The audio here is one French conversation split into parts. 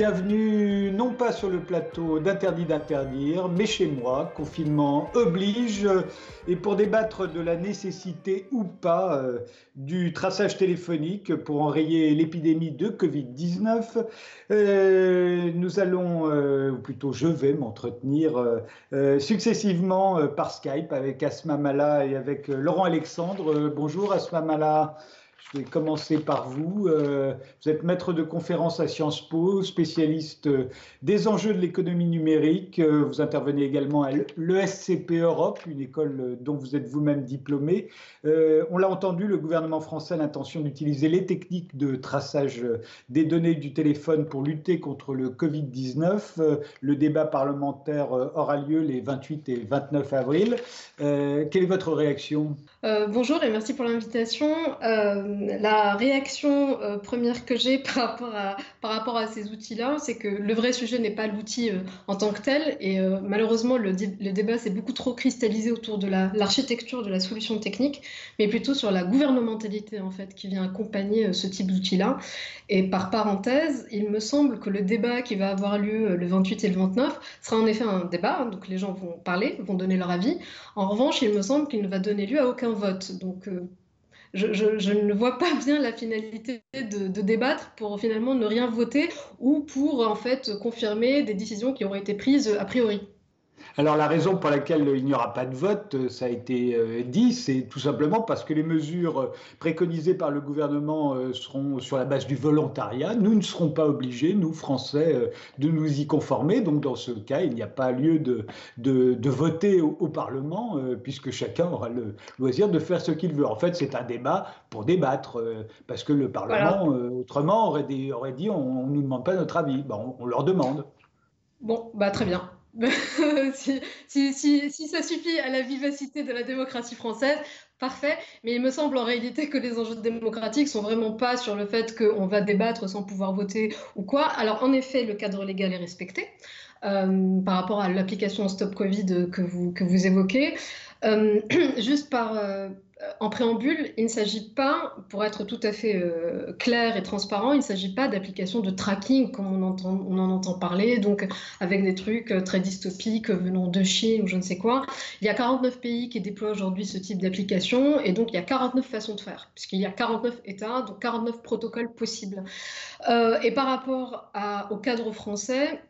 Bienvenue non pas sur le plateau d'Interdit d'interdire, mais chez moi, confinement oblige, et pour débattre de la nécessité ou pas euh, du traçage téléphonique pour enrayer l'épidémie de Covid-19, euh, nous allons, euh, ou plutôt je vais m'entretenir successivement par Skype avec Asma Mala et avec Laurent Alexandre. bonjour Asma Mala. Je vais commencer par vous. Euh, vous êtes maître de conférence à Sciences Po, spécialiste euh, des enjeux de l'économie numérique. Euh, vous intervenez également à l'ESCP Europe, une école dont vous êtes vous-même diplômé. On l'a entendu, le gouvernement français a l'intention d'utiliser les techniques de traçage des données du téléphone pour lutter contre le Covid-19. Le débat parlementaire aura lieu les 28 et 29 avril. Quelle est votre réaction? Bonjour et merci pour l'invitation la réaction euh, première que j'ai par rapport à, ces outils-là, c'est que le vrai sujet n'est pas l'outil euh, en tant que tel. Et euh, malheureusement, le, débat s'est beaucoup trop cristallisé autour de l'architecture de la solution technique, mais plutôt sur la gouvernementalité en fait qui vient accompagner ce type d'outil-là. Et par parenthèse, il me semble que le débat qui va avoir lieu le 28 et le 29 sera en effet un débat, hein, donc les gens vont parler, vont donner leur avis. En revanche, il me semble qu'il ne va donner lieu à aucun vote. Donc je, ne vois pas bien la finalité de, de, débattre pour finalement ne rien voter ou pour en fait confirmer des décisions qui auraient été prises a priori. Alors la raison pour laquelle il n'y aura pas de vote, euh, ça a été euh, dit, c'est tout simplement parce que les mesures euh, préconisées par le gouvernement seront sur la base du volontariat. Nous ne serons pas obligés, nous Français, de nous y conformer. Donc dans ce cas, il n'y a pas lieu de, de, voter au, Parlement, puisque chacun aura le loisir de faire ce qu'il veut. En fait, c'est un débat pour débattre, parce que le Parlement, autrement, aurait, aurait, dit on ne nous demande pas notre avis. on, on leur demande. Bon, bah très bien. si, ça suffit à la vivacité de la démocratie française, parfait. Mais il me semble en réalité que les enjeux démocratiques sont vraiment pas sur le fait qu'on va débattre sans pouvoir voter ou quoi. Alors en effet, le cadre légal est respecté. Euh, par rapport à l'application Stop Covid que vous, que vous évoquez. Euh, juste par, euh, en préambule, il ne s'agit pas, pour être tout à fait clair et transparent, il ne s'agit pas d'application de tracking comme on, en entend parler, donc avec des trucs très dystopiques venant de Chine ou je ne sais quoi. Il y a 49 pays qui déploient aujourd'hui ce type d'application et donc il y a 49 façons de faire, puisqu'il y a 49 États, donc 49 protocoles possibles. et par rapport au cadre français,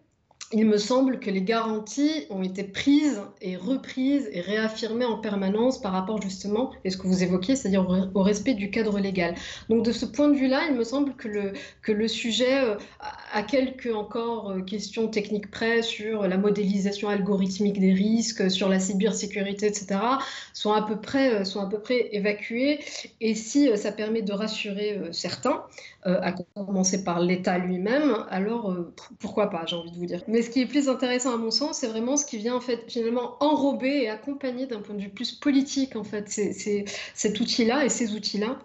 il me semble que les garanties ont été prises et reprises et réaffirmées en permanence par rapport justement à ce que vous évoquiez, c'est-à-dire au, respect du cadre légal. Donc de ce point de vue-là, il me semble que le, sujet euh, a quelques encore euh, questions techniques près sur la modélisation algorithmique des risques, sur la cybersécurité, etc., sont à peu près, euh, sont à peu près évacués. Et si ça permet de rassurer certains, à commencer par l'État lui-même, alors pourquoi pas, j'ai envie de vous dire. Mais ce qui est plus intéressant à mon sens, c'est vraiment ce qui vient en fait finalement enrober et accompagner d'un point de vue plus politique en fait c'est cet outil-là et ces outils-là.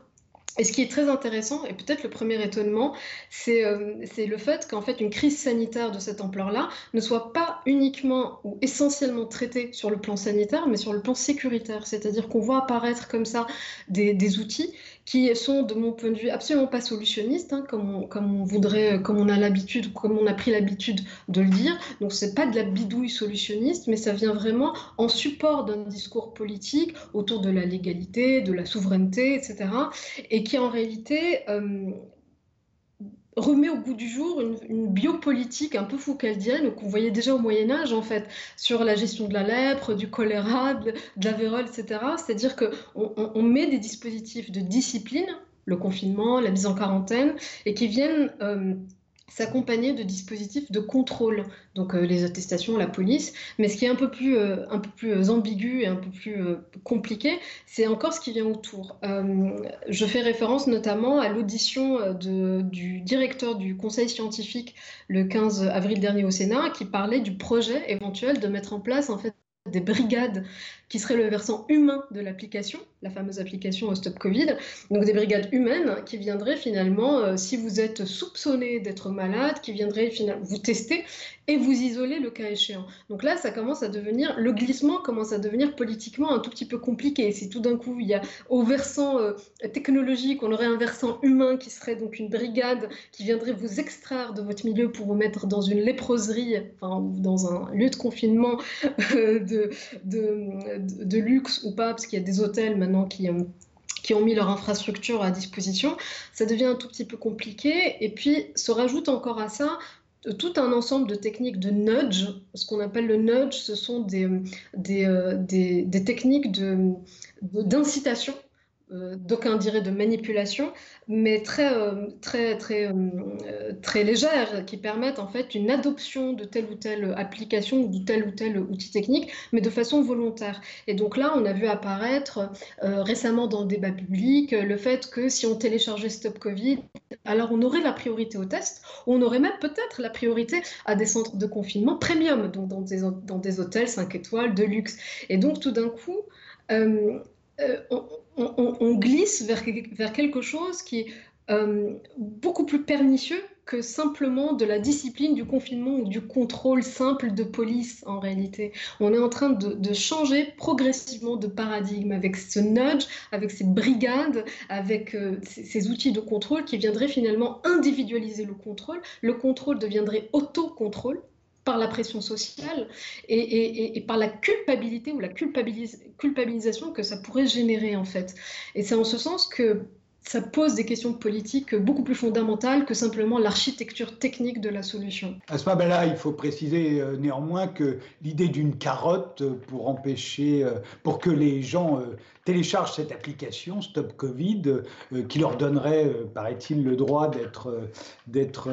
Et ce qui est très intéressant, et peut-être le premier étonnement, c'est euh, le fait qu'en fait une crise sanitaire de cette ampleur-là ne soit pas uniquement ou essentiellement traitée sur le plan sanitaire, mais sur le plan sécuritaire. C'est-à-dire qu'on voit apparaître comme ça des outils qui sont, de mon point de vue, absolument pas solutionnistes, hein, comme, on, comme, on, voudrait, comme on a l'habitude, comme on a pris l'habitude de le dire. Donc c'est pas de la bidouille solutionniste, mais ça vient vraiment en support d'un discours politique autour de la légalité, de la souveraineté, etc. Et qui en réalité euh, remet au goût du jour une, biopolitique un peu foucaldienne qu'on voyait déjà au Moyen Âge en fait sur la gestion de la lèpre, du choléra, de, la vérole, etc. C'est-à-dire qu'on on, met des dispositifs de discipline, le confinement, la mise en quarantaine, et qui viennent euh, s'accompagner de dispositifs de contrôle, donc euh, les attestations, la police. Mais ce qui est un peu plus, euh, un peu plus euh, ambigu et un peu plus compliqué, c'est encore ce qui vient autour. je fais référence notamment à l'audition du directeur du conseil scientifique le 15 avril dernier au Sénat, qui parlait du projet éventuel de mettre en place en fait des brigades qui seraient le versant humain de l'application, la fameuse application Stop Covid, donc des brigades humaines qui viendraient finalement, euh, si vous êtes soupçonné d'être malade, qui viendraient finalement vous tester et vous isoler le cas échéant. Donc là, ça commence à devenir, le glissement commence à devenir politiquement un tout petit peu compliqué. Si tout d'un coup, il y a au versant euh, technologique, on aurait un versant humain qui serait donc une brigade qui viendrait vous extraire de votre milieu pour vous mettre dans une léproserie, enfin, dans un lieu de confinement euh, de, de, de, luxe ou pas, parce qu'il y a des hôtels maintenant qui ont qui ont mis leur infrastructure à disposition, ça devient un tout petit peu compliqué. Et puis se rajoute encore à ça tout un ensemble de techniques de nudge. Ce qu'on appelle le nudge, ce sont des, euh, techniques d'incitation. Euh, d'aucuns diraient de manipulation, mais très, euh, très, très, euh, très légères, qui permettent en fait une adoption de telle ou telle application ou de tel ou tel outil technique, mais de façon volontaire. Et donc là, on a vu apparaître récemment dans le débat public le fait que si on téléchargeait Stop Covid, alors on aurait la priorité au test, ou on aurait même peut-être la priorité à des centres de confinement premium, donc dans des, dans des hôtels 5 étoiles de luxe. Et donc tout d'un coup, on, on, glisse vers, vers, quelque chose qui est euh, beaucoup plus pernicieux que simplement de la discipline du confinement ou du contrôle simple de police en réalité. On est en train de, changer progressivement de paradigme avec ce nudge, avec ces brigades, avec euh, ces, outils de contrôle qui viendraient finalement individualiser le contrôle. Le contrôle deviendrait autocontrôle par la pression sociale et, par la culpabilité ou la culpabilisation que ça pourrait générer en fait. Et c'est en ce sens que ça pose des questions politiques beaucoup plus fondamentales que simplement l'architecture technique de la solution. À ce moment-là, il faut préciser euh, néanmoins que l'idée d'une carotte pour empêcher, euh, pour que les gens euh, téléchargent cette application Stop Covid, qui leur donnerait, paraît-il, le droit d'être, d'être,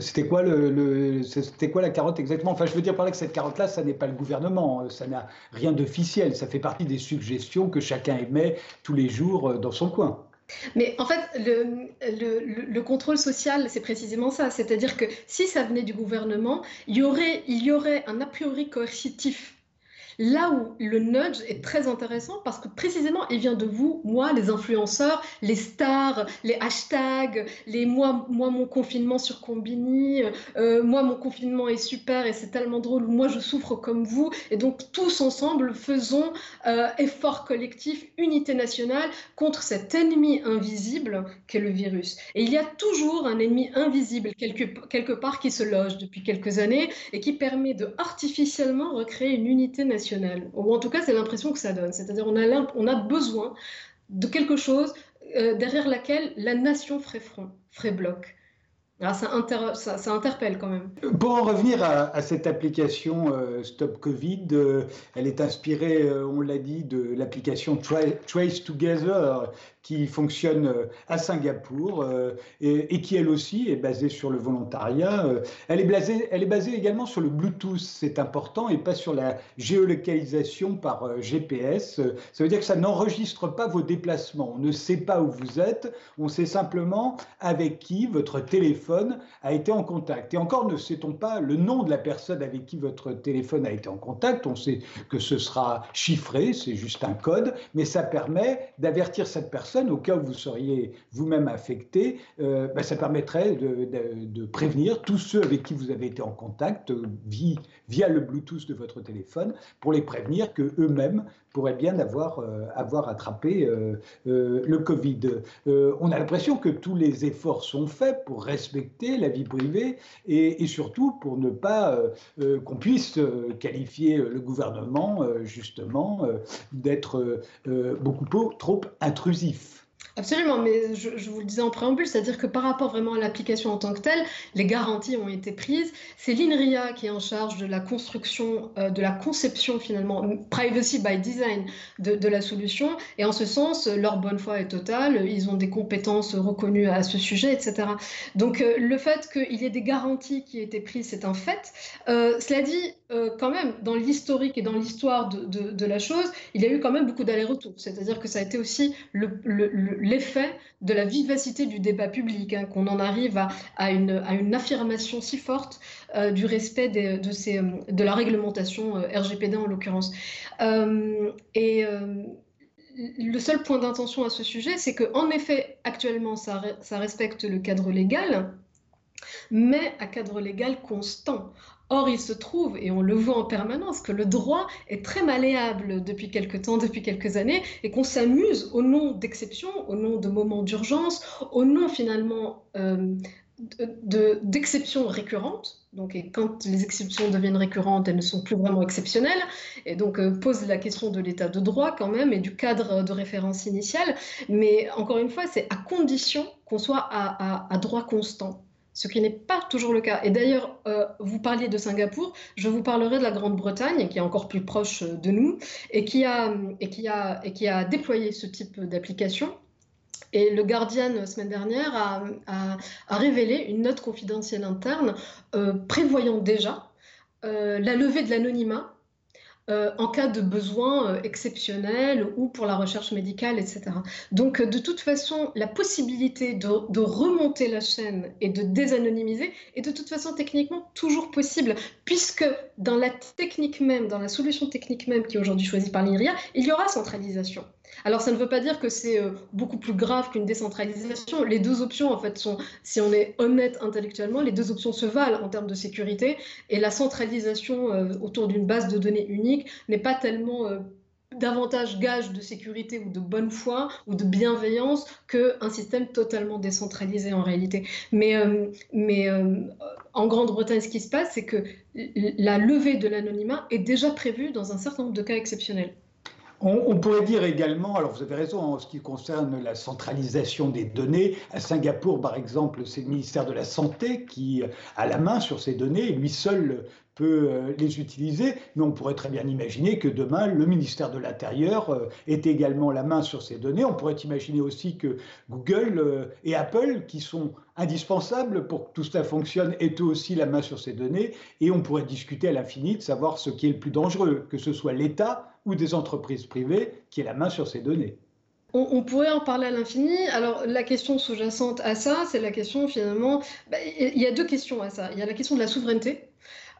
c'était quoi le, c'était quoi la carotte exactement? Enfin, je veux dire par là que cette carotte-là, ça n'est pas le gouvernement, ça n'a rien d'officiel, ça fait partie des suggestions que chacun émet tous les jours dans son coin. Mais en fait, le, le, contrôle social, c'est précisément ça. C'est-à-dire que si ça venait du gouvernement, il y aurait, il y aurait un a priori coercitif Là où le nudge est très intéressant parce que précisément, il vient de vous, moi, les influenceurs, les stars, les hashtags, les moi, moi mon confinement sur Combini, euh, moi, mon confinement est super et c'est tellement drôle, moi, je souffre comme vous. Et donc, tous ensemble, faisons euh, effort collectif, unité nationale contre cet ennemi invisible qu'est le virus. Et il y a toujours un ennemi invisible quelque, quelque part qui se loge depuis quelques années et qui permet de artificiellement recréer une unité nationale ou en tout cas, c'est l'impression que ça donne. C'est-à-dire on a, besoin de quelque chose euh, derrière laquelle la nation ferait front, ferait bloc. Ah, ça, interpelle quand même. Pour en revenir à, cette application euh, Stop Covid, euh, elle est inspirée, on l'a dit, de l'application Trace Together qui fonctionne euh, à Singapour euh, et, qui elle aussi est basée sur le volontariat. Euh, elle est basée, elle est basée également sur le Bluetooth, c'est important, et pas sur la géolocalisation par GPS. Ça veut dire que ça n'enregistre pas vos déplacements. On ne sait pas où vous êtes, on sait simplement avec qui votre téléphone a été en contact. Et encore ne sait-on pas le nom de la personne avec qui votre téléphone a été en contact? On sait que ce sera chiffré, c'est juste un code, mais ça permet d'avertir cette personne au cas où vous seriez vous-même affecté, euh, ben, ça permettrait de, prévenir tous ceux avec qui vous avez été en contact euh, via, via le Bluetooth de votre téléphone pour les prévenir que eux-mêmes pourraient bien avoir, euh, avoir attrapé le Covid. on a l'impression que tous les efforts sont faits pour respecter la vie privée et, et surtout pour ne pas qu'on puisse qualifier le gouvernement justement d'être beaucoup trop intrusif. Absolument, mais je, vous le disais en préambule, c'est-à-dire que par rapport vraiment à l'application en tant que telle, les garanties ont été prises. C'est l'INRIA qui est en charge de la construction, euh, de la conception finalement, privacy by design de, la solution. Et en ce sens, leur bonne foi est totale, ils ont des compétences reconnues à ce sujet, etc. Donc euh, le fait qu'il y ait des garanties qui aient été prises, c'est un fait. Euh, cela dit, quand même, dans l'historique et dans l'histoire de, la chose, il y a eu quand même beaucoup d'allers-retours. C'est-à-dire que ça a été aussi le l'effet de la vivacité du débat public, hein, qu'on en arrive à, une, affirmation si forte euh, du respect de, la réglementation euh, RGPD en l'occurrence. Euh, et le seul point d'intention à ce sujet, c'est qu'en effet, actuellement, ça respecte le cadre légal, mais à cadre légal constant. Or, il se trouve, et on le voit en permanence, que le droit est très malléable depuis quelques temps, depuis quelques années, et qu'on s'amuse au nom d'exceptions, au nom de moments d'urgence, au nom finalement euh, d'exceptions récurrentes. Donc, et quand les exceptions deviennent récurrentes, elles ne sont plus vraiment exceptionnelles, et donc euh, pose la question de l'état de droit quand même et du cadre de référence initial. Mais encore une fois, c'est à condition qu'on soit à droit constant ce qui n'est pas toujours le cas. Et d'ailleurs, euh, vous parliez de Singapour, je vous parlerai de la Grande-Bretagne, qui est encore plus proche de nous, et qui a, déployé ce type d'application. Et le Guardian, semaine dernière, a, révélé une note confidentielle interne euh, prévoyant déjà euh, la levée de l'anonymat euh, en cas de besoin euh, exceptionnel ou pour la recherche médicale, etc. Donc, euh, de toute façon, la possibilité de, remonter la chaîne et de désanonymiser est de toute façon techniquement toujours possible, puisque dans la technique même, dans la solution technique même qui est aujourd'hui choisie par l'INRIA, il y aura centralisation. Alors ça ne veut pas dire que c'est beaucoup plus grave qu'une décentralisation. Les deux options, en fait, sont, si on est honnête intellectuellement, les deux options se valent en termes de sécurité. Et la centralisation autour d'une base de données unique n'est pas tellement euh, davantage gage de sécurité ou de bonne foi ou de bienveillance qu'un système totalement décentralisé en réalité. Mais, mais en Grande-Bretagne, ce qui se passe, c'est que la levée de l'anonymat est déjà prévue dans un certain nombre de cas exceptionnels. On, pourrait dire également, alors vous avez raison, en ce qui concerne la centralisation des données, à Singapour par exemple, c'est le ministère de la Santé qui a la main sur ces données, lui seul peut euh, les utiliser, mais on pourrait très bien imaginer que demain, le ministère de l'Intérieur euh, ait également la main sur ces données. On pourrait imaginer aussi que Google euh, et Apple, qui sont indispensables pour que tout cela fonctionne, aient eux aussi la main sur ces données, et on pourrait discuter à l'infini de savoir ce qui est le plus dangereux, que ce soit l'État ou des entreprises privées qui aient la main sur ces données. On, pourrait en parler à l'infini. Alors, la question sous-jacente à ça, c'est la question finalement. Bah, il y a deux questions à ça. Il y a la question de la souveraineté.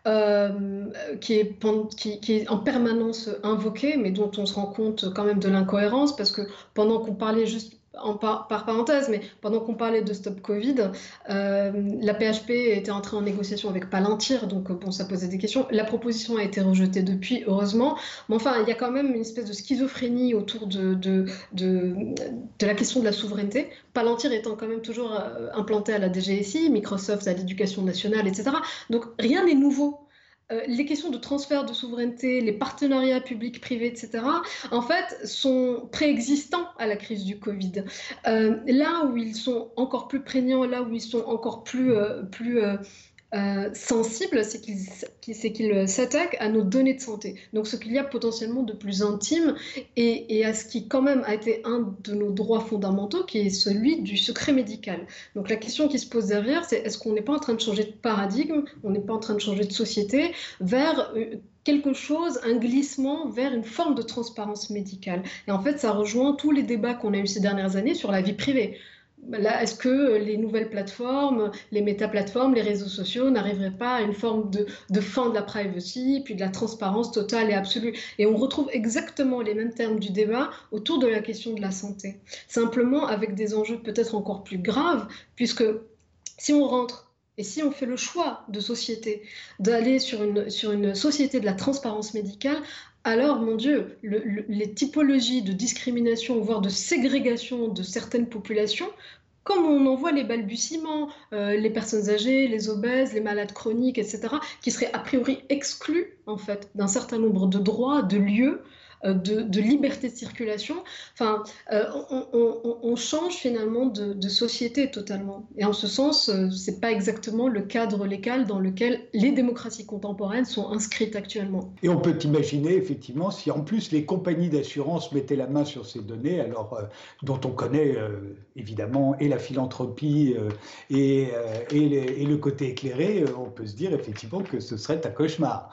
Euh, qui, est, qui, qui, est, en permanence invoquée, mais dont on se rend compte quand même de l'incohérence, parce que pendant qu'on parlait juste par, parenthèse, mais pendant qu'on parlait de Stop Covid, euh, la PHP était entrée en négociation avec Palantir, donc bon, ça posait des questions. La proposition a été rejetée depuis, heureusement. Mais enfin, il y a quand même une espèce de schizophrénie autour de, de, de, de la question de la souveraineté. Palantir étant quand même toujours euh, implanté à la DGSI, Microsoft à l'éducation nationale, etc. Donc rien n'est nouveau euh, les questions de transfert de souveraineté, les partenariats publics-privés, etc., en fait, sont préexistants à la crise du Covid. Euh, là où ils sont encore plus prégnants, là où ils sont encore plus, euh, plus euh, sensible, c'est qu'il s'attaque à nos données de santé. Donc ce qu'il y a potentiellement de plus intime et, à ce qui quand même a été un de nos droits fondamentaux, qui est celui du secret médical. Donc la question qui se pose derrière, c'est est-ce qu'on n'est pas en train de changer de paradigme, on n'est pas en train de changer de société vers euh, quelque chose, un glissement vers une forme de transparence médicale? Et en fait, ça rejoint tous les débats qu'on a eu ces dernières années sur la vie privée. Est-ce que les nouvelles plateformes, les méta-plateformes, les réseaux sociaux n'arriveraient pas à une forme de, fin de la privacy, puis de la transparence totale et absolue? Et on retrouve exactement les mêmes termes du débat autour de la question de la santé. Simplement avec des enjeux peut-être encore plus graves, puisque si on rentre et si on fait le choix de société d'aller sur une société de la transparence médicale, alors, mon Dieu, les typologies de discrimination, voire de ségrégation de certaines populations, comme on en voit les balbutiements, euh, les personnes âgées, les obèses, les malades chroniques, etc., qui seraient a priori exclus en fait d'un certain nombre de droits, de lieux, euh, de, liberté de circulation. Enfin, euh, on, change finalement de, société totalement. Et en ce sens, euh, ce n'est pas exactement le cadre légal dans lequel les démocraties contemporaines sont inscrites actuellement. Et on peut imaginer effectivement si en plus les compagnies d'assurance mettaient la main sur ces données, alors dont on connaît évidemment et la philanthropie et le côté éclairé, on peut se dire effectivement que ce serait un cauchemar.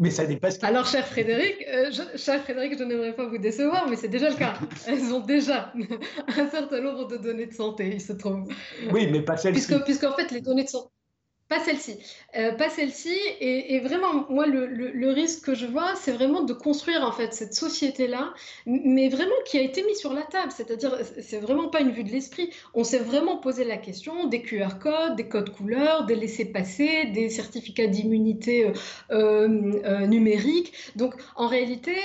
Mais ça dépasse. Alors, cher Frédéric, euh, je, cher Frédéric, je n'aimerais pas vous décevoir, mais c'est déjà le cas. Elles ont déjà un certain nombre de données de santé, il se trouve. Oui, mais pas celles-ci. Puisque, puisqu'en fait, les données de santé. Pas celle-ci. Euh, pas celle-ci. Et, vraiment, moi, le, risque que je vois, c'est vraiment de construire en fait cette société-là, mais vraiment qui a été mise sur la table. C'est-à-dire, c'est vraiment pas une vue de l'esprit. On s'est vraiment posé la question des QR codes, des codes couleurs, des laissés-passer, des certificats d'immunité euh, euh, numériques. Donc, en réalité,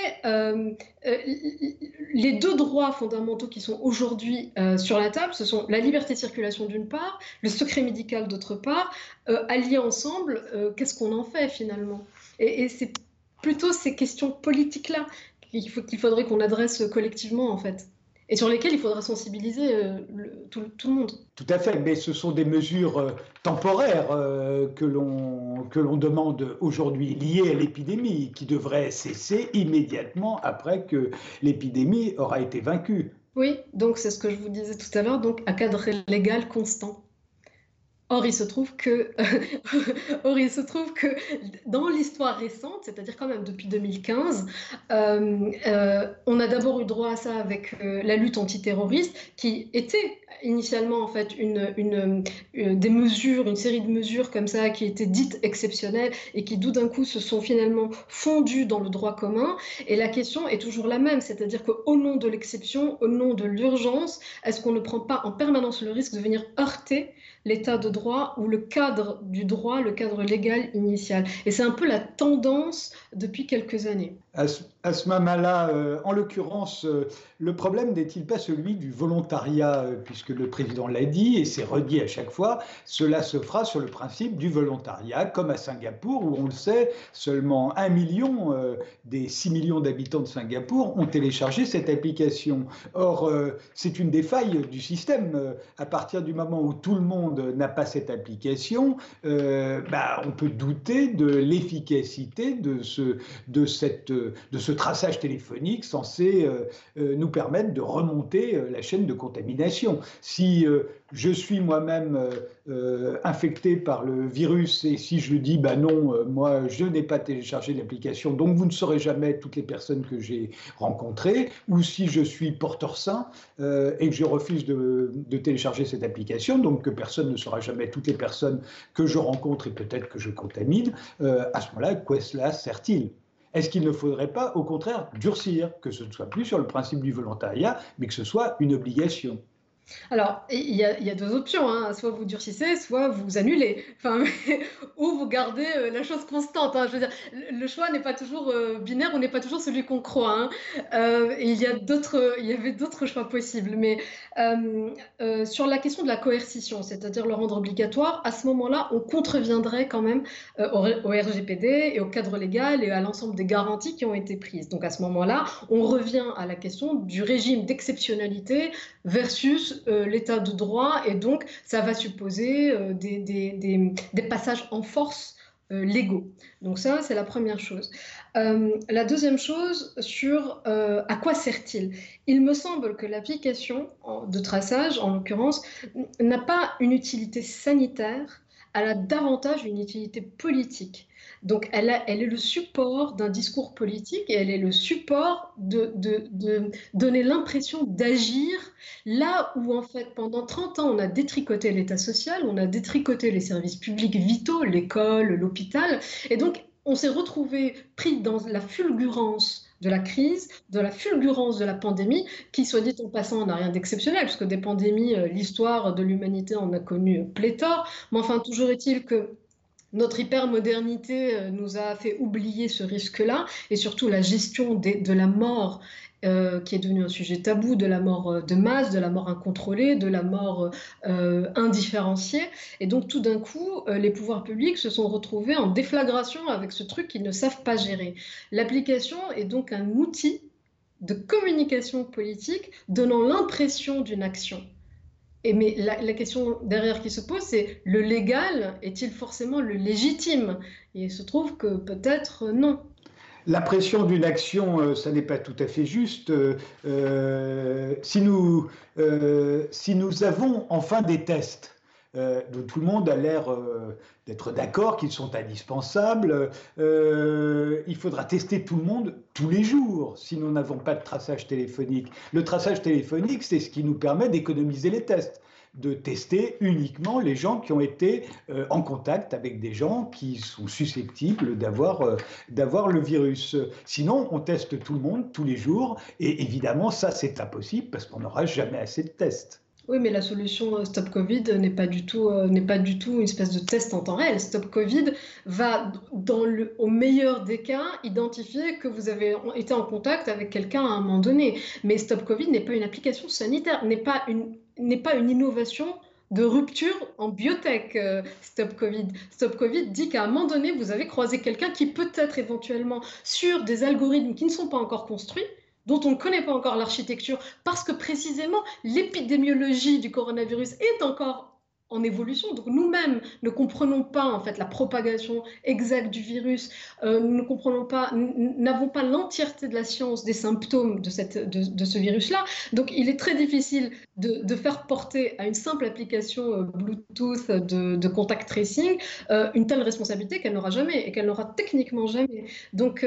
les deux droits fondamentaux qui sont aujourd'hui sur la table, ce sont la liberté de circulation d'une part, le secret médical d'autre part. Euh, alliés ensemble, euh, qu'est-ce qu'on en fait finalement? Et, c'est plutôt ces questions politiques-là qu'il faudrait qu'on adresse collectivement en fait et sur lesquelles il faudra sensibiliser euh, tout, le monde. Tout à fait, mais ce sont des mesures temporaires que l'on demande aujourd'hui liées à l'épidémie, qui devraient cesser immédiatement après que l'épidémie aura été vaincue. Oui, donc c'est ce que je vous disais tout à l'heure, donc à cadre légal constant. Or, il se trouve que, or, il se trouve que dans l'histoire récente, c'est-à-dire quand même depuis 2015, euh, euh, on a d'abord eu droit à ça avec euh, la lutte antiterroriste, qui était initialement en fait une, des mesures, une série de mesures comme ça qui étaient dites exceptionnelles et qui tout d'un coup se sont finalement fondues dans le droit commun. Et la question est toujours la même, c'est-à-dire qu'au nom de l'exception, au nom de l'urgence, est-ce qu'on ne prend pas en permanence le risque de venir heurter l'état de droit ou le cadre du droit, le cadre légal initial. Et c'est un peu la tendance depuis quelques années. À ce, moment-là, euh, en l'occurrence, euh, le problème n'est-il pas celui du volontariat, euh, puisque le président l'a dit et c'est redit à chaque fois, cela se fera sur le principe du volontariat, comme à Singapour, où on le sait, seulement un million des 6 millions d'habitants de Singapour ont téléchargé cette application. Or, c'est une des failles du système. À partir du moment où tout le monde n'a pas cette application, bah, on peut douter de l'efficacité de, ce, de cette de ce traçage téléphonique censé euh, euh, nous permettre de remonter euh, la chaîne de contamination. Si je suis moi-même infecté par le virus et si je dis bah non, moi je n'ai pas téléchargé l'application, donc vous ne saurez jamais toutes les personnes que j'ai rencontrées, ou si je suis porteur sain et que je refuse de, de, télécharger cette application, donc que personne ne saura jamais toutes les personnes que je rencontre et peut-être que je contamine, à ce moment-là, quoi cela sert-il? Est-ce qu'il ne faudrait pas, au contraire, durcir, que ce ne soit plus sur le principe du volontariat, mais que ce soit une obligation? Alors, il y, a, deux options. Hein. Soit vous durcissez, soit vous annulez. Ou vous gardez euh, la chose constante. Hein. Le choix n'est pas toujours euh, binaire ou n'est pas toujours celui qu'on croit. Hein. Euh, il, y avait d'autres choix possibles. Mais sur la question de la coercition, c'est-à-dire le rendre obligatoire, à ce moment-là, on contreviendrait quand même au, RGPD et au cadre légal et à l'ensemble des garanties qui ont été prises. Donc à ce moment-là, on revient à la question du régime d'exceptionnalité versus euh, l'état de droit et donc ça va supposer euh, des, passages en force euh, légaux. Donc ça, c'est la première chose. la deuxième chose, sur à quoi sert-il? Il me semble que l'application de traçage, en l'occurrence, n'a pas une utilité sanitaire, elle a davantage une utilité politique. Donc, elle, est le support d'un discours politique et elle est le support de, donner l'impression d'agir là où, en fait, pendant 30 ans, on a détricoté l'État social, on a détricoté les services publics vitaux, l'école, l'hôpital. Et donc, on s'est retrouvé pris dans la fulgurance de la crise, de la fulgurance de la pandémie, qui, soit dit en passant, n'a rien d'exceptionnel, puisque des pandémies, euh, l'histoire de l'humanité en a connu pléthore. Mais enfin, toujours est-il que notre hypermodernité euh, nous a fait oublier ce risque-là et surtout la gestion de la mort euh, qui est devenu un sujet tabou, de la mort euh, de masse, de la mort incontrôlée, de la mort indifférenciée. Et donc tout d'un coup, les pouvoirs publics se sont retrouvés en déflagration avec ce truc qu'ils ne savent pas gérer. L'application est donc un outil de communication politique donnant l'impression d'une action mais la, question derrière qui se pose, c'est le légal est-il forcément le légitime? Il se trouve que peut-être non. La pression d'une action, euh, ça n'est pas tout à fait juste. Euh, euh, si nous avons enfin des tests, euh, tout le monde a l'air euh, d'être d'accord qu'ils sont indispensables. Euh, il faudra tester tout le monde tous les jours si nous n'avons pas de traçage téléphonique. Le traçage téléphonique, c'est ce qui nous permet d'économiser les tests. de tester uniquement les gens qui ont été en contact avec des gens qui sont susceptibles d'avoir le virus. Sinon, on teste tout le monde tous les jours et évidemment, ça, c'est impossible parce qu'on n'aura jamais assez de tests. Oui, mais la solution euh, Stop Covid n'est pas du tout euh, n'est pas du tout une espèce de test en temps réel. Stop Covid va, dans le, au meilleur des cas, identifier que vous avez été en contact avec quelqu'un à un moment donné. Mais Stop Covid n'est pas une application sanitaire, n'est pas une n'est pas une innovation de rupture en biotech, euh, Stop Covid. Stop Covid dit qu'à un moment donné, vous avez croisé quelqu'un qui peut-être éventuellement sur des algorithmes qui ne sont pas encore construits, dont on ne connaît pas encore l'architecture, parce que précisément l'épidémiologie du coronavirus est encore en évolution. Donc nous-mêmes ne comprenons pas en fait la propagation exacte du virus, euh, nous ne comprenons pas, n'avons pas l'entièreté de la science des symptômes de, ce virus-là. Donc il est très difficile de, faire porter à une simple application euh, Bluetooth de, contact tracing euh, une telle responsabilité qu'elle n'aura jamais et qu'elle n'aura techniquement jamais. Donc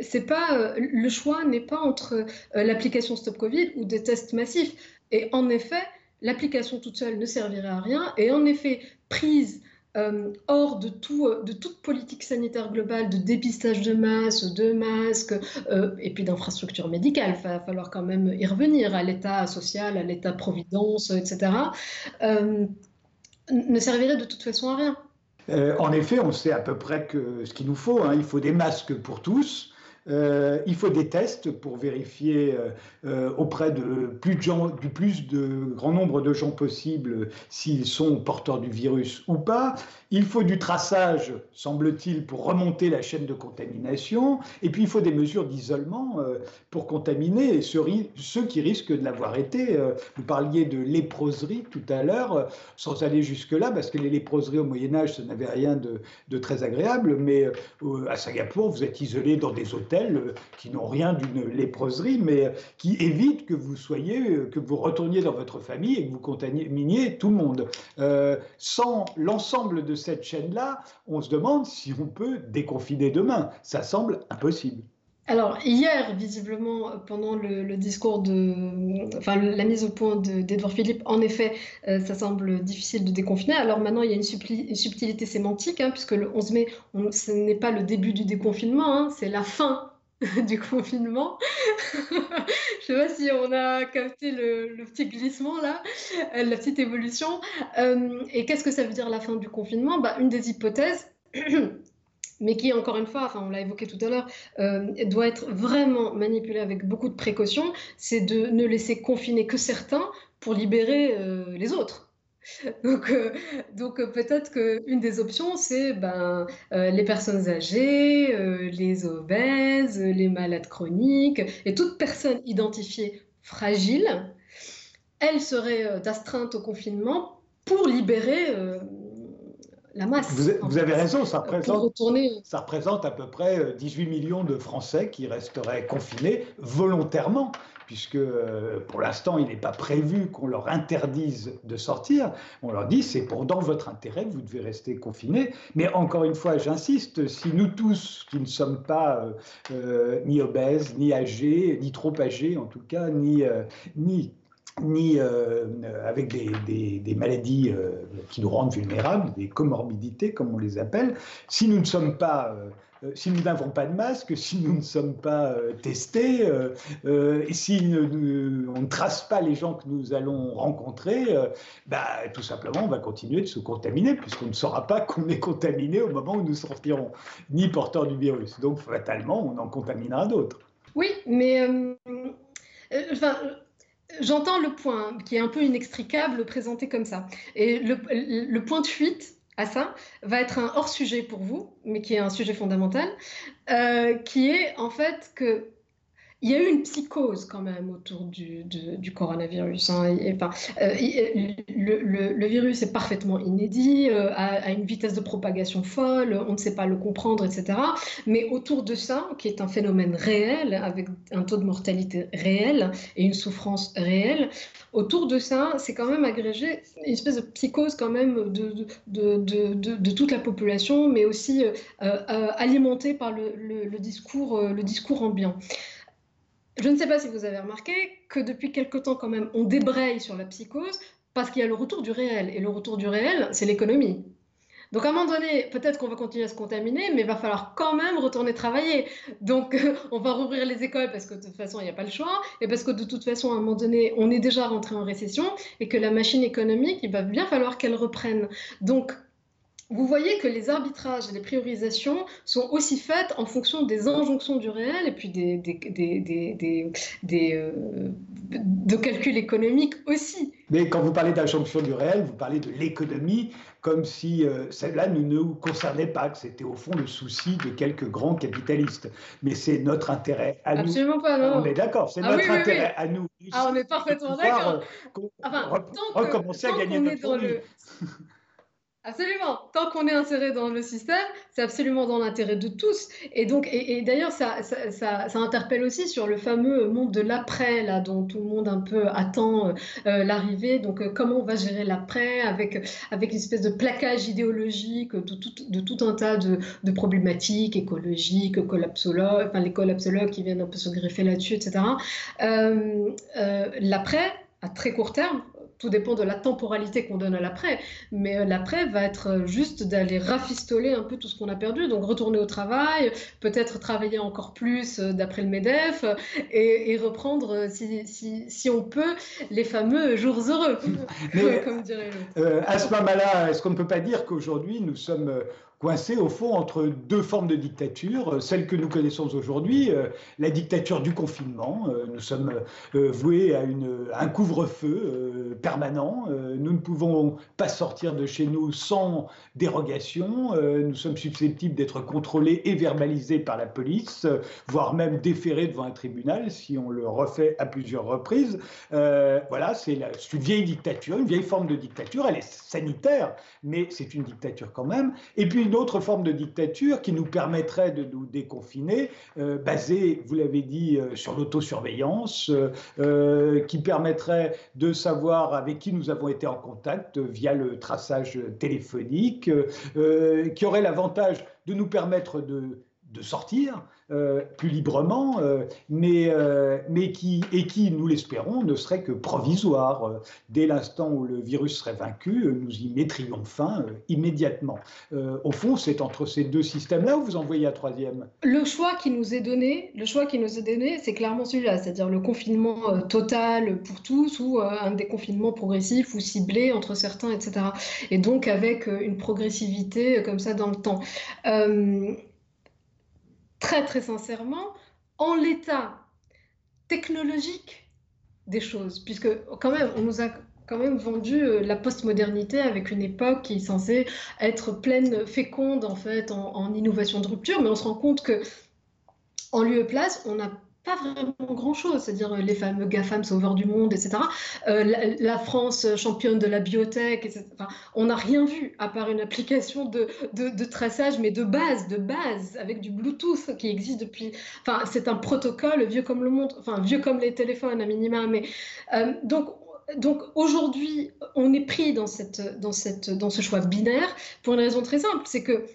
c'est pas le choix n'est pas entre l'application Stop Covid ou des tests massifs. Et en effet, l'application toute seule ne servirait à rien. Et en effet, prise euh, hors euh, de toute politique sanitaire globale, de dépistage de masse, de masques, euh, et puis d'infrastructures médicales, il va falloir quand même y revenir à l'état social, à l'état providence, etc., ne servirait de toute façon à rien. en effet, on sait à peu près que ce qu'il nous faut. Hein. il faut des masques pour tous. Euh, il faut des tests pour vérifier euh, euh, auprès du plus grand nombre de gens possible s'ils sont porteurs du virus ou pas. Il faut du traçage, semble-t-il, pour remonter la chaîne de contamination. Et puis il faut des mesures d'isolement pour contaminer ceux, ceux, qui risquent de l'avoir été. Vous parliez de léproserie tout à l'heure, sans aller jusque-là, parce que les léproseries au Moyen Âge, ça n'avait rien de, de, très agréable. Mais à Singapour, vous êtes isolé dans des hôtels euh, qui n'ont rien d'une léproserie, mais euh, qui évitent que vous soyez, euh, que vous retourniez dans votre famille et que vous contaminiez tout le monde. sans l'ensemble de cette chaîne-là, on se demande si on peut déconfiner demain. Ça semble impossible. Alors, hier, visiblement, pendant le, discours de. Enfin, la mise au point d'Edouard Philippe, en effet, ça semble difficile de déconfiner. Alors maintenant, il y a une, subtilité sémantique, hein, puisque le 11 mai, ce n'est pas le début du déconfinement, hein, c'est la fin du confinement. Je sais pas si on a capté le, petit glissement là, euh, la petite évolution. Euh, et qu'est-ce que ça veut dire la fin du confinement? Bah, Une des hypothèses, mais qui, encore une fois, enfin, on l'a évoqué tout à l'heure, euh, doit être vraiment manipulée avec beaucoup de précautions, c'est de ne laisser confiner que certains pour libérer les autres. Donc, euh, donc euh, peut-être qu'une des options, c'est ben, euh, les personnes âgées, les obèses, les malades chroniques et toute personne identifiée fragile, elle serait d'astreinte au confinement pour libérer la masse. Vous, avez raison, ça représente, ça représente à peu près 18 millions de Français qui resteraient confinés volontairement puisque euh, pour l'instant, il n'est pas prévu qu'on leur interdise de sortir. On leur dit, c'est pour dans votre intérêt, vous devez rester confinés. Mais encore une fois, j'insiste, si nous tous, qui ne sommes pas euh, euh, ni obèses, ni âgés, ni trop âgés en tout cas, ni, ni ni avec des, maladies qui nous rendent vulnérables, des comorbidités comme on les appelle, si nous ne sommes pas euh, si nous n'avons pas de masque, si nous ne sommes pas euh, testés, euh, et si on ne trace pas les gens que nous allons rencontrer, bah, tout simplement, on va continuer de se contaminer, puisqu'on ne saura pas qu'on est contaminé au moment où nous sortirons, ni porteur du virus. Donc, fatalement, on en contaminera d'autres. Oui, mais enfin, j'entends le point qui est un peu inextricable présenté comme ça. Et le, le point de fuite, à ça va être un hors sujet pour vous, mais qui est un sujet fondamental, euh, qui est en fait que il y a eu une psychose quand même autour du, coronavirus. Euh, le, virus est parfaitement inédit, euh, à, une vitesse de propagation folle, on ne sait pas le comprendre, etc. Mais autour de ça, qui est un phénomène réel, avec un taux de mortalité réel et une souffrance réelle, autour de ça, c'est quand même agrégé une espèce de psychose quand même de, toute la population, mais aussi euh, alimentée par le, le discours ambiant. Je ne sais pas si vous avez remarqué que depuis quelque temps, quand même, on débraye sur la psychose parce qu'il y a le retour du réel. Et le retour du réel, c'est l'économie. Donc à un moment donné, peut-être qu'on va continuer à se contaminer, mais il va falloir quand même retourner travailler. Donc on va rouvrir les écoles parce que de toute façon, il n'y a pas le choix, et parce que de toute façon, à un moment donné, on est déjà rentré en récession, et que la machine économique, il va bien falloir qu'elle reprenne. Donc vous voyez que les arbitrages et les priorisations sont aussi faites en fonction des injonctions du réel et puis des, des, euh, de calculs économiques aussi. Mais quand vous parlez d'injonction du réel, vous parlez de l'économie comme si euh, celle-là ne nous concernait pas, que c'était au fond le souci de quelques grands capitalistes. Mais c'est notre intérêt à nous. Absolument pas, non. On est d'accord, c'est ah notre intérêt à nous. Ah, on est parfaitement d'accord. Euh, enfin, recommencer à gagner notre vie. Absolument. Tant qu'on est inséré dans le système, c'est absolument dans l'intérêt de tous. Et donc, et, d'ailleurs, ça, ça, interpelle aussi sur le fameux monde de l'après, là, dont tout le monde un peu attend euh, euh, l'arrivée. Donc, euh, comment on va gérer l'après avec, avec une espèce de plaquage idéologique de tout, un tas de problématiques écologiques, collapsologues, enfin, les collapsologues qui viennent un peu se greffer là-dessus, etc. l'après, à très court terme, tout dépend de la temporalité qu'on donne à l'après, mais euh, l'après va être euh, juste d'aller rafistoler un peu tout ce qu'on a perdu, donc retourner au travail, peut-être travailler encore plus euh, d'après le MEDEF et, reprendre, si, si, si, on peut, les fameux jours heureux, comme dirait à ce moment-là, est-ce qu'on ne peut pas dire qu'aujourd'hui nous sommes coincé au fond entre deux formes de dictature, euh, celle que nous connaissons aujourd'hui, euh, la dictature du confinement. Euh, nous sommes voués à, une, un couvre-feu permanent. Nous ne pouvons pas sortir de chez nous sans dérogation. Nous sommes susceptibles d'être contrôlés et verbalisés par la police, voire même déférés devant un tribunal si on le refait à plusieurs reprises. Voilà, c'est une vieille dictature, une vieille forme de dictature. Elle est sanitaire, mais c'est une dictature quand même. Et puis une autre forme de dictature qui nous permettrait de nous déconfiner, euh, basée, vous l'avez dit, euh, sur l'autosurveillance, euh, qui permettrait de savoir avec qui nous avons été en contact via le traçage téléphonique, qui aurait l'avantage de nous permettre de, de sortir, euh, plus librement, euh, mais, euh, mais qui, et qui, nous l'espérons, ne serait que provisoire. Dès l'instant où le virus serait vaincu, nous y mettrions fin immédiatement. au fond, c'est entre ces deux systèmes-là où vous en voyez un troisième Le choix qui nous est donné, le choix qui nous est donné, c'est clairement celui-là, c'est-à-dire le confinement total pour tous ou un déconfinement progressif ou ciblé entre certains, etc. Et donc avec une progressivité comme ça dans le temps très très sincèrement, en l'état technologique des choses, puisque quand même, on nous a quand même vendu euh, la postmodernité avec une époque qui est censée être pleine, féconde en fait, en, innovation de rupture, mais on se rend compte que en lieu et place, on a pas vraiment grand-chose, c'est-à-dire euh, les fameux GAFAM sauveurs du monde, etc. Euh, la, France championne de la biotech, etc. on n'a rien vu à part une application de, de, traçage, mais de base, de base, avec du Bluetooth qui existe depuis. Enfin, c'est un protocole vieux comme le monde, enfin vieux comme les téléphones à minima. Mais euh, donc donc aujourd'hui, on est pris dans, cette, dans, cette, dans ce choix binaire pour une raison très simple, c'est que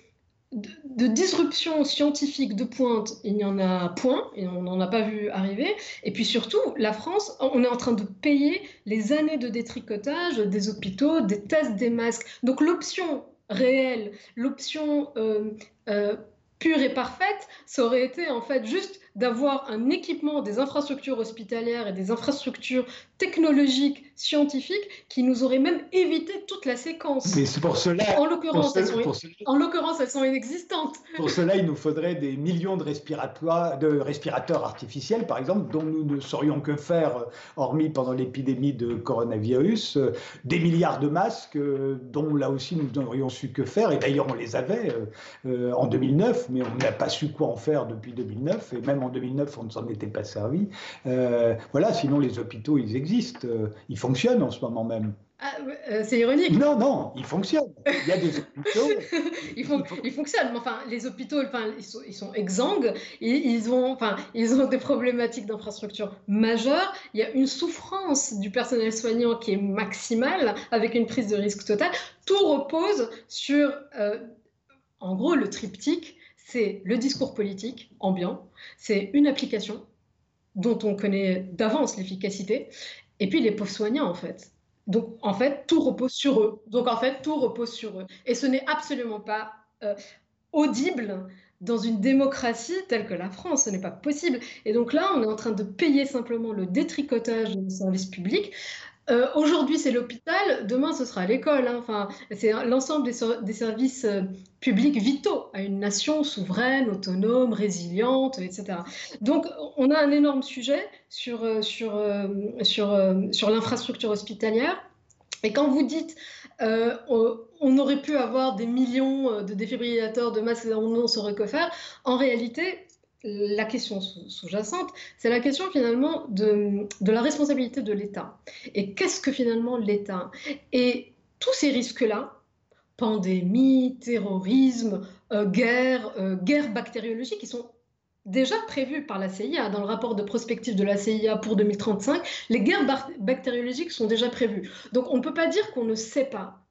de, disruption scientifique de pointe, il n'y en a point, et on n'en a pas vu arriver. Et puis surtout, la France, on est en train de payer les années de détricotage des hôpitaux, des tests, des masques. Donc l'option réelle, l'option euh, euh, pure et parfaite, ça aurait été en fait juste d'avoir un équipement des infrastructures hospitalières et des infrastructures technologiques, scientifiques, qui nous auraient même évité toute la séquence. Mais c'est pour cela. En l'occurrence, elles, elles, sont inexistantes. Pour cela, il nous faudrait des millions de, de respirateurs artificiels, par exemple, dont nous ne saurions que faire, hormis pendant l'épidémie de coronavirus, des milliards de masques, euh, dont là aussi nous n'aurions su que faire. Et d'ailleurs, on les avait euh, euh, en 2009, mais on n'a pas su quoi en faire depuis 2009, et même en 2009, on ne s'en était pas servi. Euh, voilà, sinon les hôpitaux, ils existent, euh, ils fonctionnent en ce moment même. Ah, euh, c'est ironique. Non, non, ils fonctionnent. Il y a des hôpitaux. ils, ils, fonctionnent. Mais enfin, les hôpitaux, enfin, ils, sont, ils sont exsangues. ils, ont, enfin, ils ont des problématiques d'infrastructure majeures. Il y a une souffrance du personnel soignant qui est maximale, avec une prise de risque totale. Tout repose sur, en gros, le triptyque c'est le discours politique ambiant, c'est une application dont on connaît d'avance l'efficacité, et puis les pauvres soignants en fait. Donc, en fait, tout repose sur eux. Donc, en fait, tout repose sur eux. Et ce n'est absolument pas euh, audible dans une démocratie telle que la France. Ce n'est pas possible. Et donc là, on est en train de payer simplement le détricotage de services publics. Euh, aujourd'hui, c'est l'hôpital, demain, ce sera l'école. Hein. Enfin, c'est l'ensemble des, services euh, publics vitaux à une nation souveraine, autonome, résiliente, etc. Donc, on a un énorme sujet sur, euh, sur, sur, sur l'infrastructure hospitalière. Et quand vous dites on, aurait pu avoir des millions de défibrillateurs de masse et on ne saurait que faire, en réalité, la question sous-jacente, c'est la question finalement de, la responsabilité de l'État. Et qu'est-ce que finalement l'État? Et tous ces risques-là, pandémie, terrorisme, euh, guerre, euh, guerre bactériologique, qui sont déjà prévus par la CIA. Dans le rapport de prospective de la CIA pour 2035, les guerres bactériologiques sont déjà prévues. Donc on ne peut pas dire qu'on ne sait pas.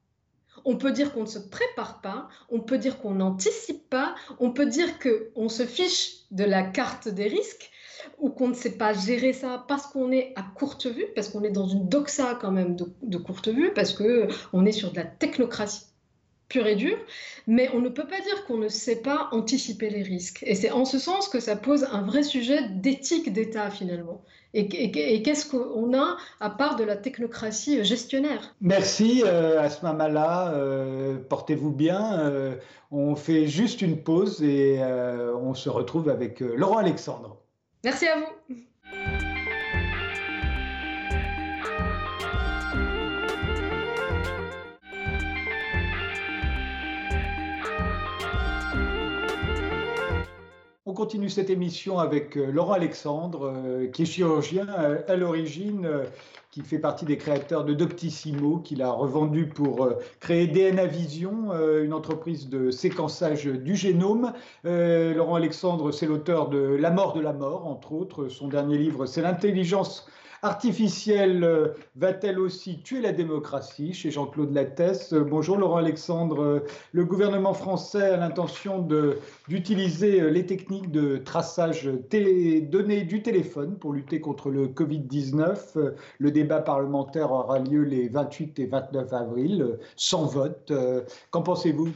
On peut dire qu'on ne se prépare pas, on peut dire qu'on n'anticipe pas, on peut dire qu'on se fiche de la carte des risques ou qu'on ne sait pas gérer ça parce qu'on est à courte vue, parce qu'on est dans une doxa quand même de, courte vue, parce qu'on est sur de la technocratie pure et dure, mais on ne peut pas dire qu'on ne sait pas anticiper les risques. Et c'est en ce sens que ça pose un vrai sujet d'éthique d'État finalement. Et, qu'est-ce qu'on a à part de la technocratie gestionnaire? Merci euh, Asma Mala, euh, portez-vous bien. Euh, on fait juste une pause et on se retrouve avec Laurent Alexandre. Merci à vous. Continue cette émission avec euh, Laurent Alexandre, euh, qui est chirurgien euh, à l'origine, qui fait partie des créateurs de Doctissimo, qu'il a revendu pour créer DNA Vision, une entreprise de séquençage du génome. Laurent Alexandre, c'est l'auteur de La mort de la mort, entre autres. Son dernier livre, c'est L'intelligence artificielle euh, va-t-elle aussi tuer la démocratie chez Jean-Claude Lattès? Euh, Bonjour Laurent Alexandre. Euh, le gouvernement français a l'intention d'utiliser les techniques de traçage données du téléphone pour lutter contre le Covid-19. Le débat parlementaire aura lieu les 28 et 29 avril, sans vote. Qu'en pensez-vous?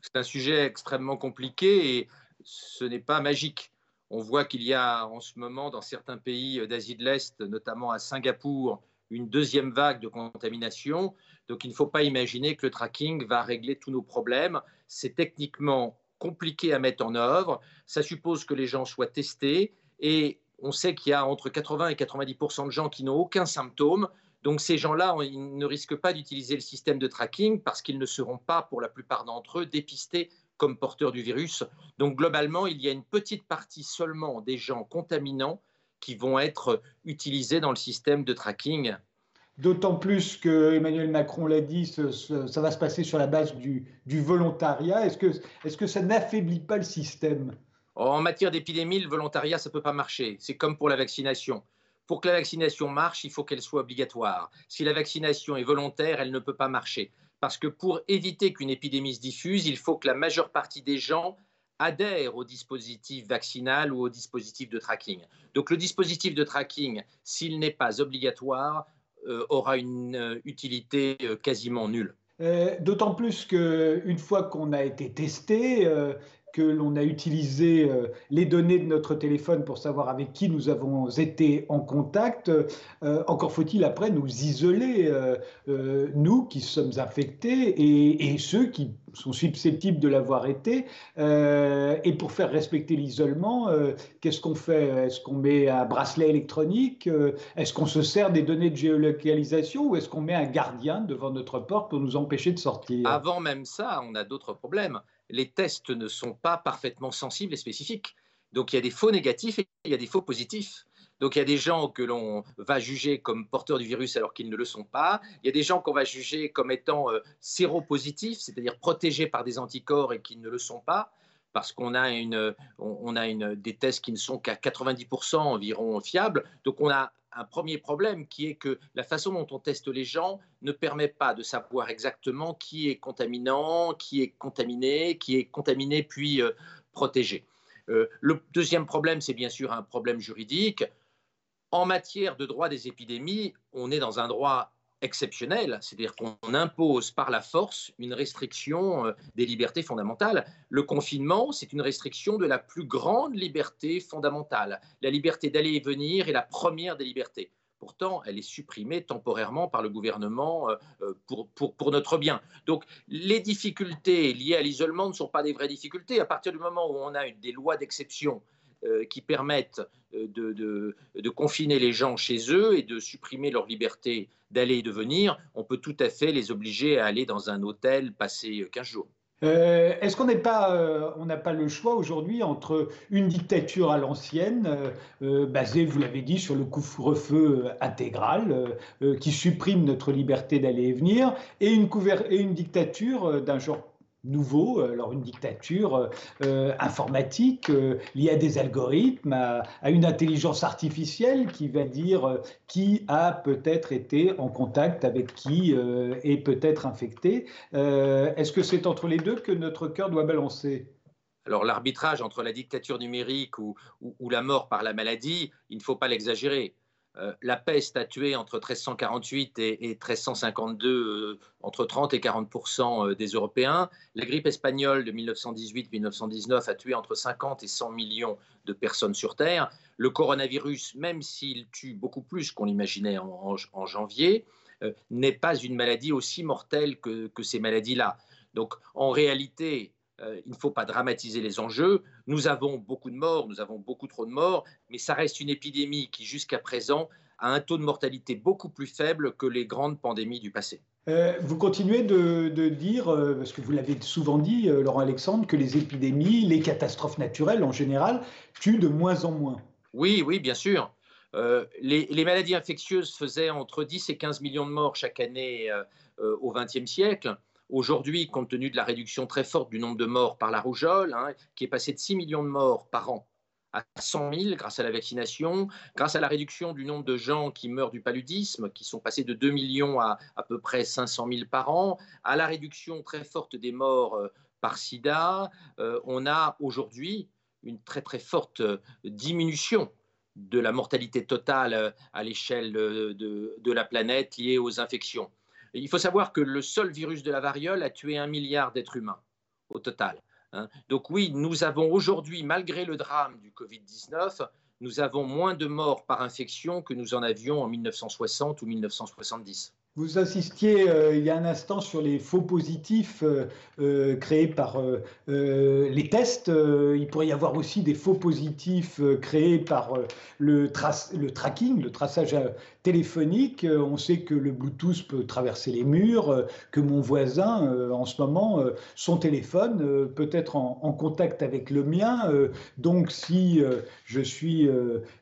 C'est un sujet extrêmement compliqué et ce n'est pas magique. On voit qu'il y a en ce moment dans certains pays d'Asie de l'Est, notamment à Singapour, une deuxième vague de contamination. Donc il ne faut pas imaginer que le tracking va régler tous nos problèmes. C'est techniquement compliqué à mettre en œuvre. Ça suppose que les gens soient testés et on sait qu'il y a entre 80 et 90% de gens qui n'ont aucun symptôme. Donc ces gens-là, ils ne risquent pas d'utiliser le système de tracking parce qu'ils ne seront pas, pour la plupart d'entre eux, dépistés comme porteurs du virus. Donc globalement, il y a une petite partie seulement des gens contaminants qui vont être utilisés dans le système de tracking. D'autant plus que Emmanuel Macron l'a dit, ça va se passer sur la base du, volontariat. Est-ce que, est que ça n'affaiblit pas le système? En matière d'épidémie, le volontariat, ça ne peut pas marcher. C'est comme pour la vaccination. Pour que la vaccination marche, il faut qu'elle soit obligatoire. Si la vaccination est volontaire, elle ne peut pas marcher parce que pour éviter qu'une épidémie se diffuse, il faut que la majeure partie des gens adhèrent au dispositif vaccinal ou au dispositif de tracking. Donc le dispositif de tracking, s'il n'est pas obligatoire, euh, aura une euh, utilité euh, quasiment nulle. D'autant plus qu'une fois qu'on a été testé, que l'on a utilisé euh, les données de notre téléphone pour savoir avec qui nous avons été en contact. Euh, encore faut-il après nous isoler, euh, nous qui sommes infectés et, ceux qui sont susceptibles de l'avoir été. et pour faire respecter l'isolement, qu'est-ce qu'on fait? Est-ce qu'on met un bracelet électronique? Est-ce qu'on se sert des données de géolocalisation ou est-ce qu'on met un gardien devant notre porte pour nous empêcher de sortir? Avant même ça, on a d'autres problèmes les tests ne sont pas parfaitement sensibles et spécifiques. Donc il y a des faux négatifs et il y a des faux positifs. Donc il y a des gens que l'on va juger comme porteurs du virus alors qu'ils ne le sont pas. Il y a des gens qu'on va juger comme étant euh, séropositifs, c'est-à-dire protégés par des anticorps et qui ne le sont pas, parce qu'on a, une, on a une, des tests qui ne sont qu'à 90% environ fiables. Donc on a un premier problème qui est que la façon dont on teste les gens ne permet pas de savoir exactement qui est contaminant, qui est contaminé, qui est contaminé puis euh, protégé. Euh, le deuxième problème, c'est bien sûr un problème juridique. En matière de droit des épidémies, on est dans un droit exceptionnel, c'est-à-dire qu'on impose par la force une restriction euh, des libertés fondamentales. Le confinement, c'est une restriction de la plus grande liberté fondamentale. La liberté d'aller et venir est la première des libertés. Pourtant, elle est supprimée temporairement par le gouvernement euh, euh, pour, pour, pour, notre bien. Donc, les difficultés liées à l'isolement ne sont pas des vraies difficultés. À partir du moment où on a des lois d'exception qui permettent euh, de, confiner les gens chez eux et de supprimer leur liberté d'aller et de venir, on peut tout à fait les obliger à aller dans un hôtel passer 15 jours. Euh, est-ce qu'on n'a pas le choix aujourd'hui entre une dictature à l'ancienne, basée, vous l'avez dit, sur le couvre-feu intégral, qui supprime notre liberté d'aller et venir, et une dictature d'un genre nouveau, euh, alors une dictature euh, euh, informatique liée à des algorithmes, à, une intelligence artificielle qui va dire qui a peut-être été en contact avec qui est peut-être infecté. Est-ce que c'est entre les deux que notre cœur doit balancer? Alors l'arbitrage entre la dictature numérique ou, la mort par la maladie, il ne faut pas l'exagérer. Euh, la peste a tué entre 1348 et, 1352 euh, entre 30 et 40 euh, des Européens. La grippe espagnole de 1918-1919 a tué entre 50 et 100 millions de personnes sur Terre. Le coronavirus, même s'il tue beaucoup plus qu'on l'imaginait en, janvier, n'est pas une maladie aussi mortelle que ces maladies-là. Donc en réalité, euh, il ne faut pas dramatiser les enjeux. Nous avons beaucoup de morts, nous avons beaucoup trop de morts, mais ça reste une épidémie qui, jusqu'à présent, a un taux de mortalité beaucoup plus faible que les grandes pandémies du passé. Euh, vous continuez de, dire, euh, parce que vous l'avez souvent dit, Laurent Alexandre, que les épidémies, les catastrophes naturelles en général, tuent de moins en moins. Oui, oui, bien sûr. Les, les, maladies infectieuses faisaient entre 10 et 15 millions de morts chaque année au XXe siècle. Aujourd'hui, compte tenu de la réduction très forte du nombre de morts par la rougeole, hein, qui est passé de 6 millions de morts par an à 100 000 grâce à la vaccination, grâce à la réduction du nombre de gens qui meurent du paludisme, qui sont passés de 2 millions à à peu près 500 000 par an, à la réduction très forte des morts euh, par sida, euh, on a aujourd'hui une très très forte euh, diminution de la mortalité totale à l'échelle de la planète liée aux infections. Il faut savoir que le seul virus de la variole a tué un milliard d'êtres humains au total. Hein. Donc oui, nous avons aujourd'hui, malgré le drame du Covid-19, nous avons moins de morts par infection que nous en avions en 1960 ou 1970. Vous insistiez euh, il y a un instant sur les faux positifs euh, euh, créés par les tests. il pourrait y avoir aussi des faux positifs créés par le, le, tracking, le traçage téléphonique. On sait que le Bluetooth peut traverser les murs, que mon voisin, en ce moment, son téléphone peut être en, contact avec le mien. donc, si je suis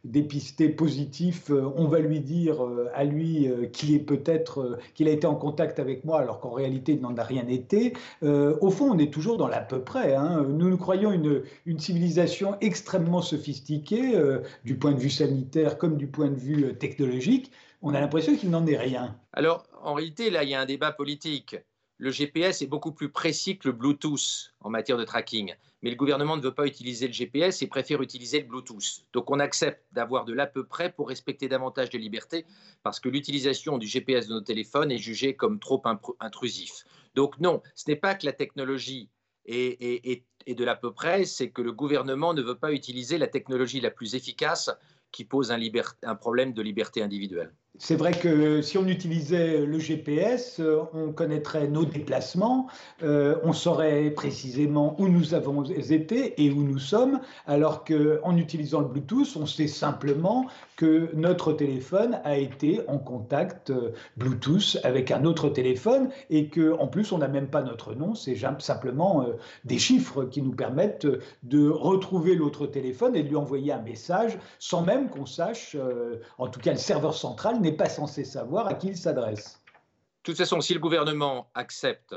dépisté positif, on va lui dire à lui qu'il est peut-être euh, qu'il a été en contact avec moi alors qu'en réalité il n'en a rien été. Euh, au fond, on est toujours dans l'à peu près. Hein. Nous nous croyons une, une civilisation extrêmement sophistiquée euh, du point de vue sanitaire comme du point de vue technologique. On a l'impression qu'il n'en est rien. Alors, en réalité, là, il y a un débat politique. Le GPS est beaucoup plus précis que le Bluetooth en matière de tracking mais le gouvernement ne veut pas utiliser le GPS et préfère utiliser le Bluetooth. Donc on accepte d'avoir de l'à peu près pour respecter davantage de libertés, parce que l'utilisation du GPS de nos téléphones est jugée comme trop intrusif. Donc non, ce n'est pas que la technologie est, de l'à peu près, c'est que le gouvernement ne veut pas utiliser la technologie la plus efficace qui pose un, un problème de liberté individuelle. C'est vrai que si on utilisait le GPS, euh, on connaîtrait nos déplacements, euh, on saurait précisément où nous avons été et où nous sommes, alors qu'en utilisant le Bluetooth, on sait simplement que notre téléphone a été en contact euh, Bluetooth avec un autre téléphone et qu'en plus on n'a même pas notre nom, c'est simplement des chiffres qui nous permettent de retrouver l'autre téléphone et de lui envoyer un message sans même qu'on sache, en tout cas le serveur central n'est pas censé savoir à qui il s'adresse. De toute façon, si le gouvernement accepte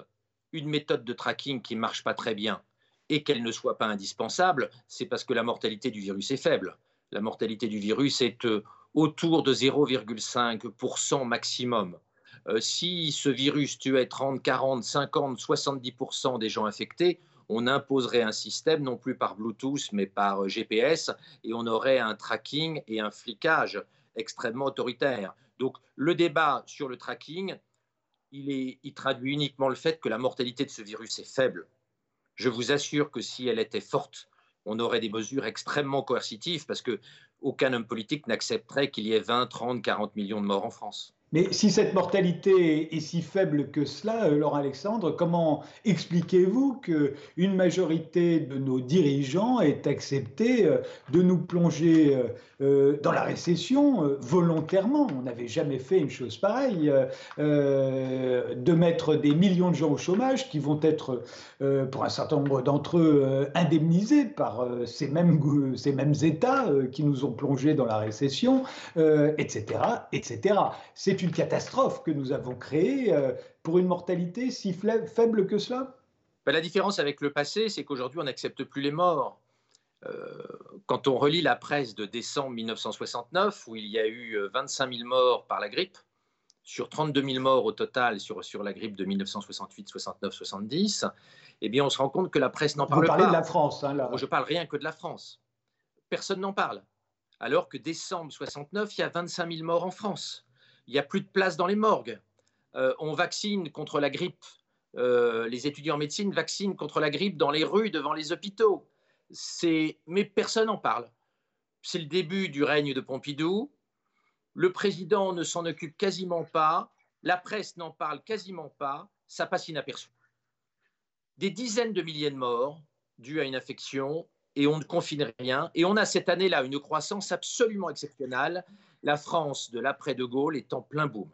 une méthode de tracking qui ne marche pas très bien et qu'elle ne soit pas indispensable, c'est parce que la mortalité du virus est faible. La mortalité du virus est euh, autour de 0,5% maximum. Euh, si ce virus tuait 30, 40, 50, 70% des gens infectés, on imposerait un système non plus par Bluetooth mais par euh, GPS et on aurait un tracking et un flicage extrêmement autoritaire. Donc le débat sur le tracking, il, il traduit uniquement le fait que la mortalité de ce virus est faible. Je vous assure que si elle était forte, on aurait des mesures extrêmement coercitives parce que aucun homme politique n'accepterait qu'il y ait 20, 30, 40 millions de morts en France. Mais si cette mortalité est si faible que cela, euh, Laurent Alexandre, comment expliquez-vous qu'une majorité de nos dirigeants ait accepté euh, de nous plonger euh, dans la récession volontairement? On n'avait jamais fait une chose pareille, de mettre des millions de gens au chômage qui vont être, pour un certain nombre d'entre eux, indemnisés par ces mêmes, ces mêmes États qui nous ont plongés dans la récession, etc. etc. C'est une catastrophe que nous avons créée euh, pour une mortalité si faible que cela ben, La différence avec le passé, c'est qu'aujourd'hui, on n'accepte plus les morts. Euh, quand on relit la presse de décembre 1969, où il y a eu 25 euh, 000 morts par la grippe, sur 32 000 morts au total sur, sur la grippe de 1968, 69, 70, eh bien, on se rend compte que la presse n'en parle Vous parlez de la France. Hein, là. je parle rien que de la France. Personne n'en parle. Alors que décembre 69, il y a 25 000 morts en France il n'y a plus de place dans les morgues. Euh, on vaccine contre la grippe. Euh, les étudiants en médecine vaccinent contre la grippe dans les rues devant les hôpitaux. Mais personne n'en parle. C'est le début du règne de Pompidou. Le président ne s'en occupe quasiment pas. La presse n'en parle quasiment pas. Ça passe inaperçu. Des dizaines de milliers de morts dus à une infection et on ne confine rien. Et on a cette année-là une croissance absolument exceptionnelle la France de l'après-de Gaulle est en plein boom.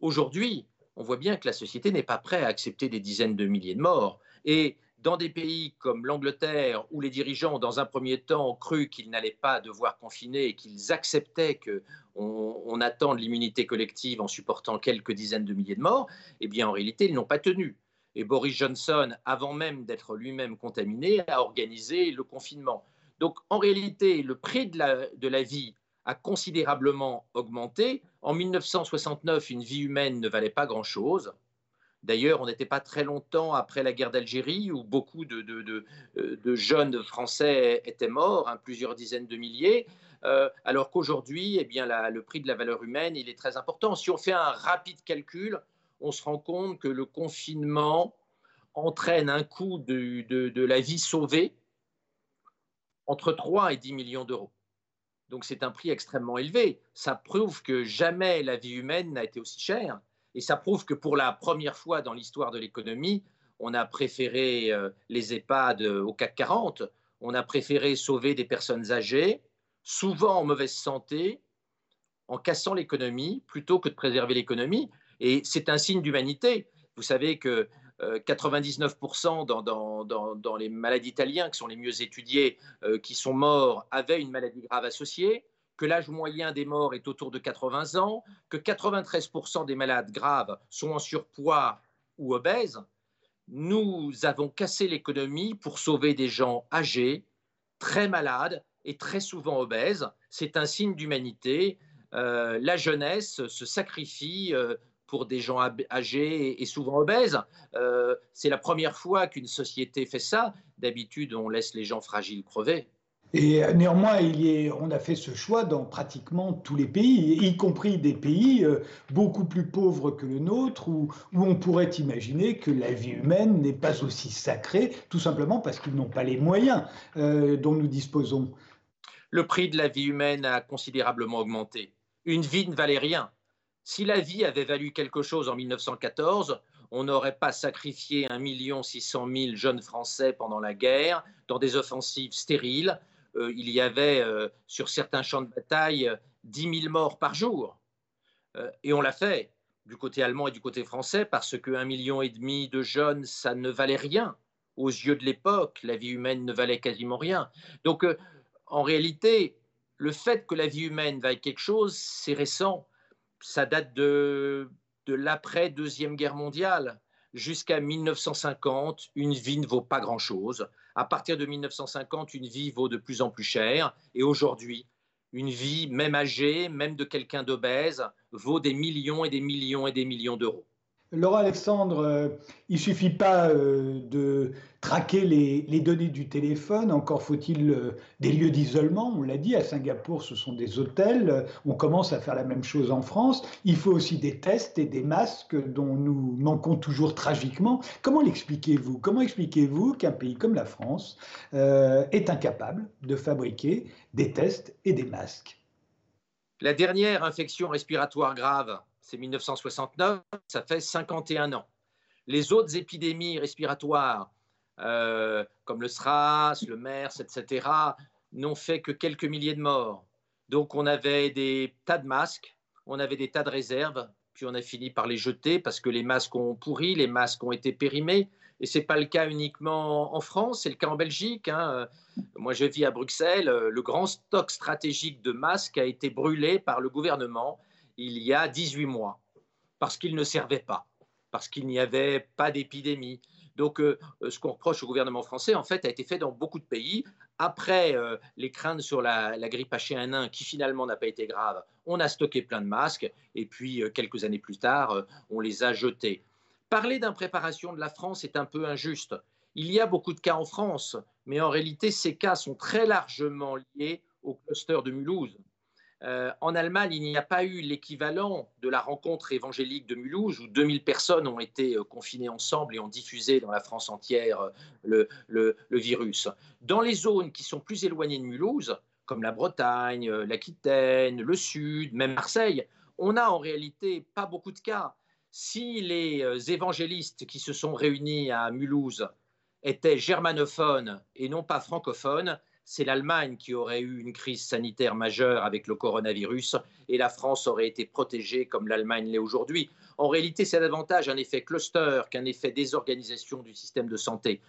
Aujourd'hui, on voit bien que la société n'est pas prête à accepter des dizaines de milliers de morts. Et dans des pays comme l'Angleterre, où les dirigeants, dans un premier temps, ont cru qu'ils n'allaient pas devoir confiner et qu'ils acceptaient qu'on on attende l'immunité collective en supportant quelques dizaines de milliers de morts, eh bien, en réalité, ils n'ont pas tenu. Et Boris Johnson, avant même d'être lui-même contaminé, a organisé le confinement. Donc, en réalité, le prix de la, de la vie a considérablement augmenté. En 1969, une vie humaine ne valait pas grand-chose. D'ailleurs, on n'était pas très longtemps après la guerre d'Algérie où beaucoup de, de, jeunes Français étaient morts, hein, plusieurs dizaines de milliers, euh, alors qu'aujourd'hui, eh le prix de la valeur humaine, il est très important. Si on fait un rapide calcul, on se rend compte que le confinement entraîne un coût de, la vie sauvée entre 3 et 10 millions d'euros. Donc c'est un prix extrêmement élevé. Ça prouve que jamais la vie humaine n'a été aussi chère. Et ça prouve que pour la première fois dans l'histoire de l'économie, on a préféré euh, les EHPAD au CAC 40, on a préféré sauver des personnes âgées, souvent en mauvaise santé, en cassant l'économie, plutôt que de préserver l'économie. Et c'est un signe d'humanité. Vous savez que 99% euh, dans, les maladies italiennes, qui sont les mieux étudiées, euh, qui sont morts, avaient une maladie grave associée, que l'âge moyen des morts est autour de 80 ans, que 93% des malades graves sont en surpoids ou obèses. Nous avons cassé l'économie pour sauver des gens âgés, très malades et très souvent obèses. C'est un signe d'humanité. Euh, la jeunesse se sacrifie pour des gens âgés et souvent obèses. Euh, c'est la première fois qu'une société fait ça. D'habitude, on laisse les gens fragiles crever. Et euh, néanmoins, il y est, on a fait ce choix dans pratiquement tous les pays, y compris des pays euh, beaucoup plus pauvres que le nôtre, où, où, on pourrait imaginer que la vie humaine n'est pas aussi sacrée, tout simplement parce qu'ils n'ont pas les moyens dont nous disposons. Le prix de la vie humaine a considérablement augmenté. Une vie ne valait rien. Si la vie avait valu quelque chose en 1914, on n'aurait pas sacrifié 1 600 000 jeunes Français pendant la guerre dans des offensives stériles. Euh, il y avait euh, sur certains champs de bataille 10 000 morts par jour. Euh, et on l'a fait du côté allemand et du côté français parce que 1,5 million et demi de jeunes, ça ne valait rien. Aux yeux de l'époque, la vie humaine ne valait quasiment rien. Donc, en réalité, le fait que la vie humaine vaille quelque chose, c'est récent ça date de, de l'après-deuxième guerre mondiale. Jusqu'à 1950, une vie ne vaut pas grand-chose. À partir de 1950, une vie vaut de plus en plus cher. Et aujourd'hui, une vie, même âgée, même de quelqu'un d'obèse, vaut des millions et des millions et des millions d'euros. Laura Alexandre, euh, il suffit pas euh, de traquer les, données du téléphone, encore faut-il euh, des lieux d'isolement. On l'a dit, à Singapour, ce sont des hôtels. On commence à faire la même chose en France. Il faut aussi des tests et des masques dont nous manquons toujours tragiquement. Comment l'expliquez-vous? Comment expliquez-vous qu'un pays comme la France est incapable de fabriquer des tests et des masques? La dernière infection respiratoire grave c'est 1969, ça fait 51 ans. Les autres épidémies respiratoires, euh, comme le SRAS, le MERS, etc., n'ont fait que quelques milliers de morts. Donc on avait des tas de masques, on avait des tas de réserves, puis on a fini par les jeter parce que les masques ont pourri, les masques ont été périmés. Et ce n'est pas le cas uniquement en France, c'est le cas en Belgique. Hein. Moi, je vis à Bruxelles. Le grand stock stratégique de masques a été brûlé par le gouvernement il y a 18 mois, parce qu'il ne servait pas, parce qu'il n'y avait pas d'épidémie. Donc, euh, ce qu'on reproche au gouvernement français, en fait, a été fait dans beaucoup de pays. Après euh, les craintes sur la, grippe H1N1, qui finalement n'a pas été grave, on a stocké plein de masques, et puis euh, quelques années plus tard, on les a jetés. Parler d'impréparation de la France est un peu injuste. Il y a beaucoup de cas en France, mais en réalité, ces cas sont très largement liés au cluster de Mulhouse. Euh, en Allemagne, il n'y a pas eu l'équivalent de la rencontre évangélique de Mulhouse, où 2000 personnes ont été euh, confinées ensemble et ont diffusé dans la France entière euh, le, virus. Dans les zones qui sont plus éloignées de Mulhouse, comme la Bretagne, l'Aquitaine, le Sud, même Marseille, on n'a en réalité pas beaucoup de cas. Si les évangélistes qui se sont réunis à Mulhouse étaient germanophones et non pas francophones, c'est l'Allemagne qui aurait eu une crise sanitaire majeure avec le coronavirus et la France aurait été protégée comme l'Allemagne l'est aujourd'hui. En réalité, c'est davantage un effet cluster qu'un effet désorganisation du système de santé.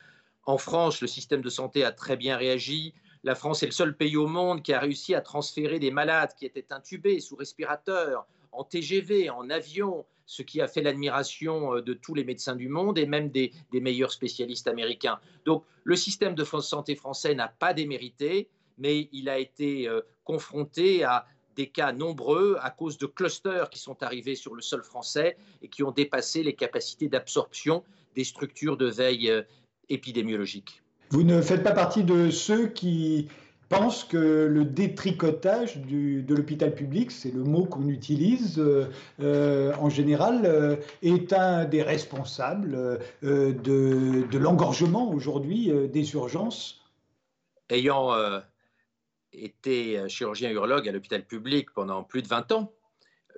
En France, le système de santé a très bien réagi. La France est le seul pays au monde qui a réussi à transférer des malades qui étaient intubés sous respirateur, en TGV, en avion, ce qui a fait l'admiration euh, de tous les médecins du monde et même des, meilleurs spécialistes américains. Donc le système de santé français n'a pas démérité, mais il a été euh, confronté à des cas nombreux à cause de clusters qui sont arrivés sur le sol français et qui ont dépassé les capacités d'absorption des structures de veille euh, épidémiologique. Vous ne faites pas partie de ceux qui pense que le détricotage de l'hôpital public, c'est le mot qu'on utilise euh, euh, en général, euh, est un des responsables de, l'engorgement aujourd'hui des urgences Ayant été chirurgien urologue à l'hôpital public pendant plus de 20 ans,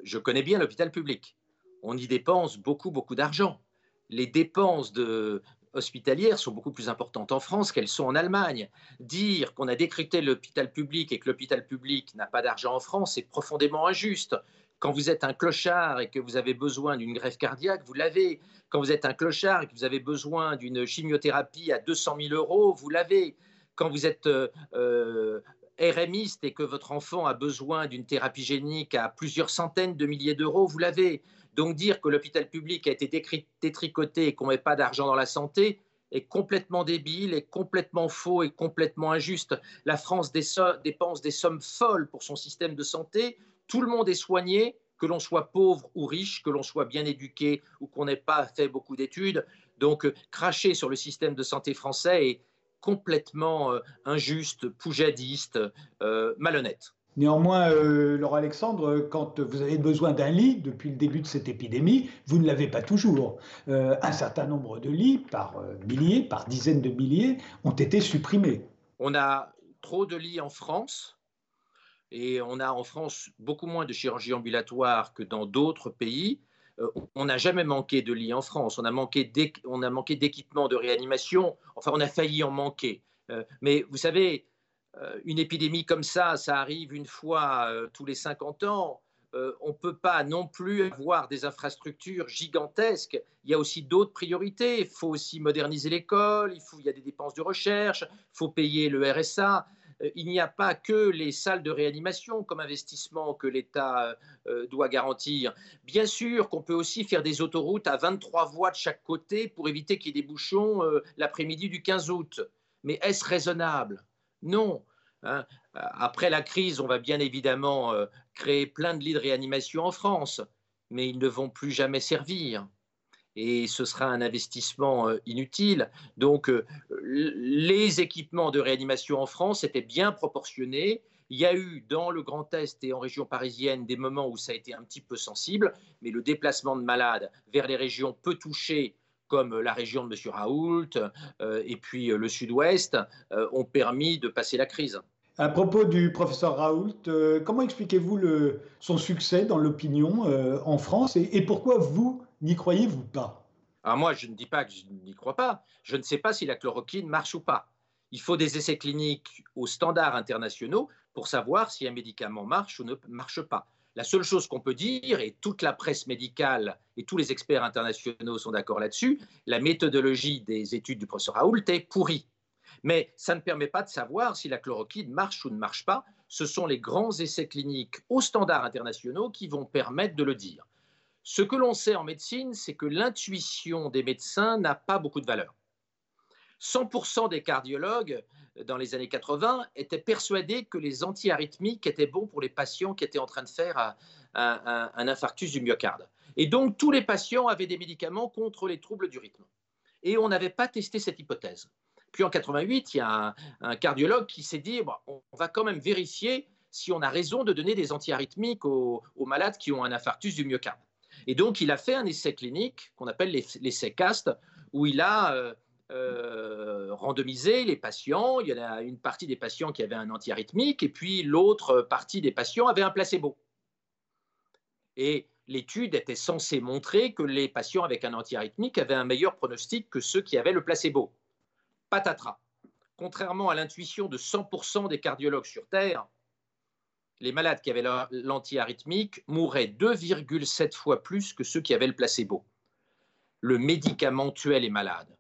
je connais bien l'hôpital public. On y dépense beaucoup, beaucoup d'argent. Les dépenses de, hospitalières sont beaucoup plus importantes en France qu'elles sont en Allemagne. Dire qu'on a décrété l'hôpital public et que l'hôpital public n'a pas d'argent en France est profondément injuste. Quand vous êtes un clochard et que vous avez besoin d'une greffe cardiaque, vous l'avez. Quand vous êtes un clochard et que vous avez besoin d'une chimiothérapie à 200 000 euros, vous l'avez. Quand vous êtes euh, euh, RMiste et que votre enfant a besoin d'une thérapie génique à plusieurs centaines de milliers d'euros, vous l'avez. Donc dire que l'hôpital public a été détricoté et qu'on ne met pas d'argent dans la santé est complètement débile, est complètement faux et complètement injuste. La France dépense des sommes folles pour son système de santé. Tout le monde est soigné, que l'on soit pauvre ou riche, que l'on soit bien éduqué ou qu'on n'ait pas fait beaucoup d'études. Donc, euh, cracher sur le système de santé français est complètement euh, injuste, poujadiste, euh, malhonnête. Néanmoins, euh, Laura Alexandre, quand vous avez besoin d'un lit depuis le début de cette épidémie, vous ne l'avez pas toujours. Euh, un certain nombre de lits, par euh, milliers, par dizaines de milliers, ont été supprimés. On a trop de lits en France et on a en France beaucoup moins de chirurgie ambulatoire que dans d'autres pays. on n'a jamais manqué de lits en France. On a manqué d'équipements de réanimation. Enfin, on a failli en manquer. mais vous savez, euh, une épidémie comme ça, ça arrive une fois euh, tous les 50 ans. Euh, on ne peut pas non plus avoir des infrastructures gigantesques. Il y a aussi d'autres priorités. Il faut aussi moderniser l'école, il, il y a des dépenses de recherche, il faut payer le RSA. il n'y a pas que les salles de réanimation comme investissement que l'État doit garantir. Bien sûr qu'on peut aussi faire des autoroutes à 23 voies de chaque côté pour éviter qu'il y ait des bouchons l'après-midi du 15 août. Mais est-ce raisonnable? Non. Hein. Après la crise, on va bien évidemment euh, créer plein de lits de réanimation en France, mais ils ne vont plus jamais servir. et ce sera un investissement euh, inutile. Donc, euh, les équipements de réanimation en France étaient bien proportionnés. Il y a eu dans le Grand Est et en région parisienne des moments où ça a été un petit peu sensible, mais le déplacement de malades vers les régions peu touchées comme la région de M. Raoult euh, et puis le sud-ouest, ont permis de passer la crise. À propos du professeur Raoult, comment expliquez-vous son succès dans l'opinion en France et pourquoi vous, N'y croyez-vous pas? Alors moi, je ne dis pas que je n'y crois pas. Je ne sais pas si la chloroquine marche ou pas. Il faut des essais cliniques aux standards internationaux pour savoir si un médicament marche ou ne marche pas. La seule chose qu'on peut dire, et toute la presse médicale et tous les experts internationaux sont d'accord là-dessus, la méthodologie des études du professeur Raoult est pourrie. Mais ça ne permet pas de savoir si la chloroquine marche ou ne marche pas. Ce sont les grands essais cliniques aux standards internationaux qui vont permettre de le dire. Ce que l'on sait en médecine, c'est que l'intuition des médecins n'a pas beaucoup de valeur. 100% des cardiologues dans les années 80 étaient persuadés que les antiarythmiques étaient bons pour les patients qui étaient en train de faire un, infarctus du myocarde. Et donc tous les patients avaient des médicaments contre les troubles du rythme. Et on n'avait pas testé cette hypothèse. Puis en 88, il y a un, cardiologue qui s'est dit on va quand même vérifier si on a raison de donner des antiarythmiques aux malades qui ont un infarctus du myocarde. Et donc, il a fait un essai clinique qu'on appelle l'essai CAST, où il a euh, euh, les patients. Il y en a une partie des patients qui avaient un antiarythmique, et puis l'autre partie des patients avait un placebo. Et l'étude était censée montrer que les patients avec un antiarythmique avaient un meilleur pronostic que ceux qui avaient le placebo. Patatras. Contrairement à l'intuition de 100% des cardiologues sur Terre, les malades qui avaient l'antiarythmique mouraient 2,7 fois plus que ceux qui avaient le placebo. Le médicament tuait les malades.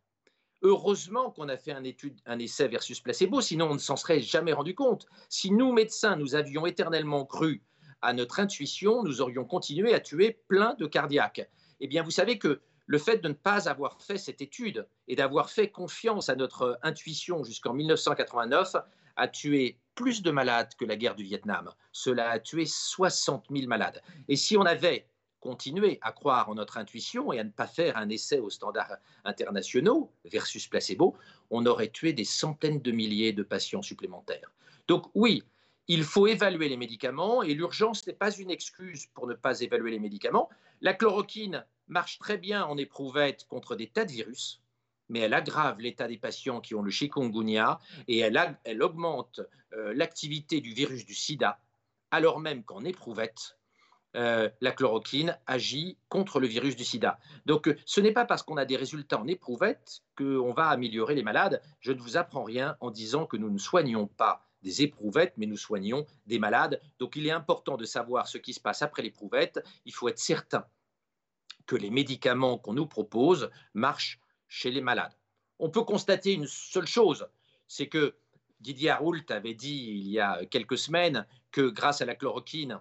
Heureusement qu'on a fait un, essai versus placebo, sinon on ne s'en serait jamais rendu compte. Si nous, médecins, nous avions éternellement cru à notre intuition, nous aurions continué à tuer plein de cardiaques. Eh bien, vous savez que le fait de ne pas avoir fait cette étude et d'avoir fait confiance à notre intuition jusqu'en 1989 a tué plus de malades que la guerre du Vietnam. Cela a tué 60 000 malades. Et si on avait continué à croire en notre intuition et à ne pas faire un essai aux standards internationaux versus placebo, on aurait tué des centaines de milliers de patients supplémentaires. Donc oui, il faut évaluer les médicaments et l'urgence n'est pas une excuse pour ne pas évaluer les médicaments. La chloroquine marche très bien en éprouvette contre des tas de virus mais elle aggrave l'état des patients qui ont le chikungunya et elle, elle augmente euh, l'activité du virus du sida, alors même qu'en éprouvette, euh, la chloroquine agit contre le virus du sida. Donc euh, ce n'est pas parce qu'on a des résultats en éprouvette qu'on va améliorer les malades. Je ne vous apprends rien en disant que nous ne soignons pas des éprouvettes, mais nous soignons des malades. Donc il est important de savoir ce qui se passe après l'éprouvette. Il faut être certain que les médicaments qu'on nous propose marchent chez les malades. On peut constater une seule chose, c'est que Didier Raoult avait dit il y a quelques semaines que grâce à la chloroquine,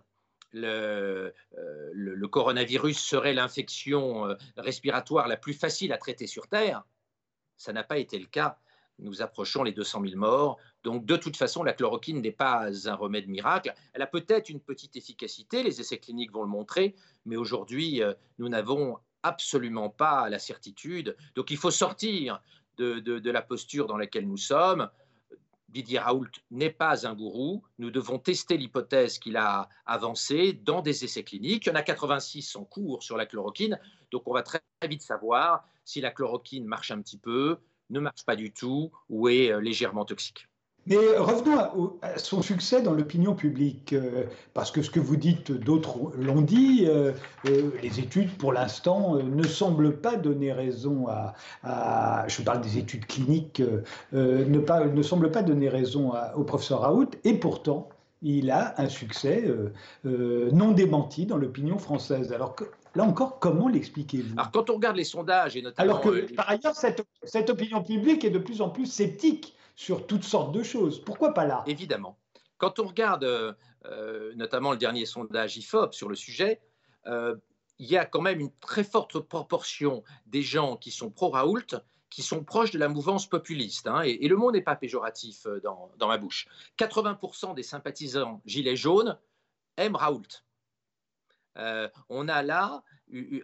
le, euh, coronavirus serait l'infection euh, respiratoire la plus facile à traiter sur Terre. Ça n'a pas été le cas. Nous approchons les 200 000 morts. Donc, de toute façon, la chloroquine n'est pas un remède miracle. Elle a peut-être une petite efficacité, les essais cliniques vont le montrer, mais aujourd'hui, euh, nous n'avons absolument pas la certitude. Donc il faut sortir de, la posture dans laquelle nous sommes. Didier Raoult n'est pas un gourou. Nous devons tester l'hypothèse qu'il a avancée dans des essais cliniques. Il y en a 86 en cours sur la chloroquine. Donc on va très vite savoir si la chloroquine marche un petit peu, ne marche pas du tout ou est euh, légèrement toxique. Mais revenons à, son succès dans l'opinion publique, euh, parce que ce que vous dites, d'autres l'ont dit, euh, euh, les études pour l'instant ne semblent pas donner raison à, je parle des études cliniques, ne, pas, ne semblent pas donner raison au professeur Raoult, et pourtant il a un succès non démenti dans l'opinion française. Alors que, Là encore, comment l'expliquez-vous? Alors, quand on regarde les sondages, et notamment. Alors que, par ailleurs, cette, cette, opinion publique est de plus en plus sceptique sur toutes sortes de choses. Pourquoi pas là? Évidemment. Quand on regarde euh, euh, notamment le dernier sondage IFOP sur le sujet, euh, il y a quand même une très forte proportion des gens qui sont pro-Raoult qui sont proches de la mouvance populiste. Hein, et, le mot n'est pas péjoratif dans, dans ma bouche. 80% des sympathisants gilets jaunes aiment Raoult. on a là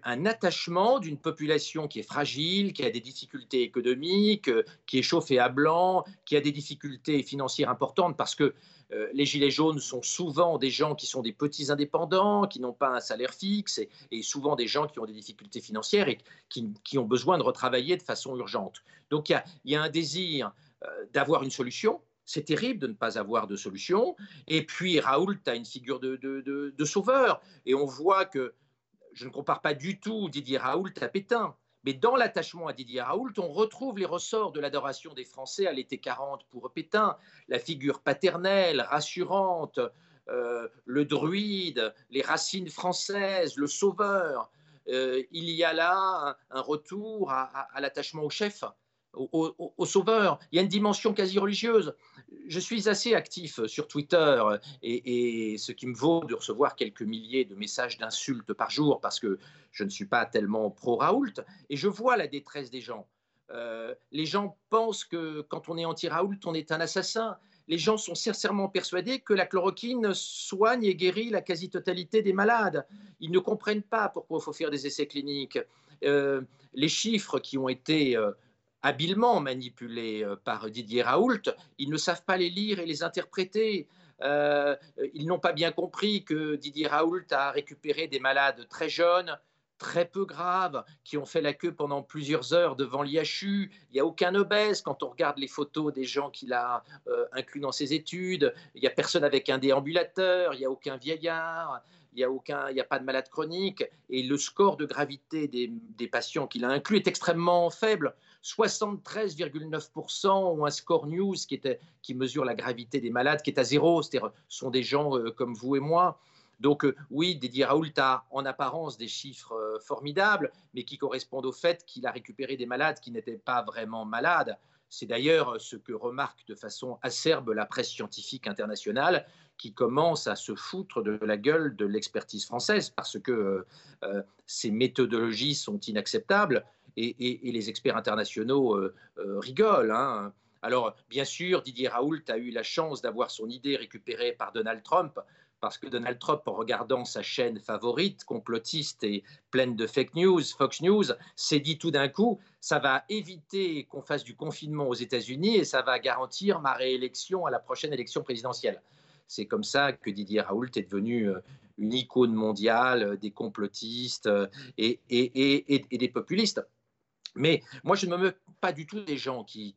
un attachement d'une population qui est fragile, qui a des difficultés économiques, qui est chauffée à blanc, qui a des difficultés financières importantes parce que euh, les Gilets jaunes sont souvent des gens qui sont des petits indépendants, qui n'ont pas un salaire fixe, et, souvent des gens qui ont des difficultés financières et qui, ont besoin de retravailler de façon urgente. Donc il y a, un désir euh, d'avoir une solution. C'est terrible de ne pas avoir de solution. Et puis Raoult a une figure de sauveur. Et on voit que je ne compare pas du tout Didier Raoult à Pétain. Mais dans l'attachement à Didier Raoult, on retrouve les ressorts de l'adoration des Français à l'été 40 pour Pétain, la figure paternelle, rassurante, euh, le druide, les racines françaises, le sauveur. Euh, il y a là un, retour à l'attachement au chef, au, sauveur. Il y a une dimension quasi religieuse. Je suis assez actif sur Twitter et, ce qui me vaut de recevoir quelques milliers de messages d'insultes par jour parce que je ne suis pas tellement pro-Raoult et je vois la détresse des gens. Euh, les gens pensent que quand on est anti-Raoult, on est un assassin. Les gens sont sincèrement persuadés que la chloroquine soigne et guérit la quasi-totalité des malades. Ils ne comprennent pas pourquoi il faut faire des essais cliniques. Euh, les chiffres qui ont été euh, habilement manipulés euh, par Didier Raoult, ils ne savent pas les lire et les interpréter. Euh, ils n'ont pas bien compris que Didier Raoult a récupéré des malades très jeunes, très peu graves, qui ont fait la queue pendant plusieurs heures devant l'IHU. Il n'y a aucun obèse quand on regarde les photos des gens qu'il a euh, inclus dans ses études. Il n'y a personne avec un déambulateur, il n'y a aucun vieillard il n'y a, aucun, a pas de malade chronique, et le score de gravité des, patients qu'il a inclus est extrêmement faible. 73,9% ont un score news qui, qui mesure la gravité des malades, qui est à zéro, c'est-à-dire sont des gens euh, comme vous et moi. Donc euh, oui, Didier Raoult a en apparence des chiffres euh, formidables, mais qui correspondent au fait qu'il a récupéré des malades qui n'étaient pas vraiment malades. C'est d'ailleurs ce que remarque de façon acerbe la presse scientifique internationale, qui commence à se foutre de la gueule de l'expertise française, parce que ces méthodologies sont inacceptables et, les experts internationaux euh, euh, rigolent. Hein. Alors, bien sûr, Didier Raoult a eu la chance d'avoir son idée récupérée par Donald Trump, parce que Donald Trump, en regardant sa chaîne favorite, complotiste et pleine de fake news, Fox News, s'est dit tout d'un coup, ça va éviter qu'on fasse du confinement aux États-Unis et ça va garantir ma réélection à la prochaine élection présidentielle. C'est comme ça que Didier Raoult est devenu euh, une icône mondiale des complotistes et, et des populistes. Mais moi, je ne me mets pas du tout des gens qui,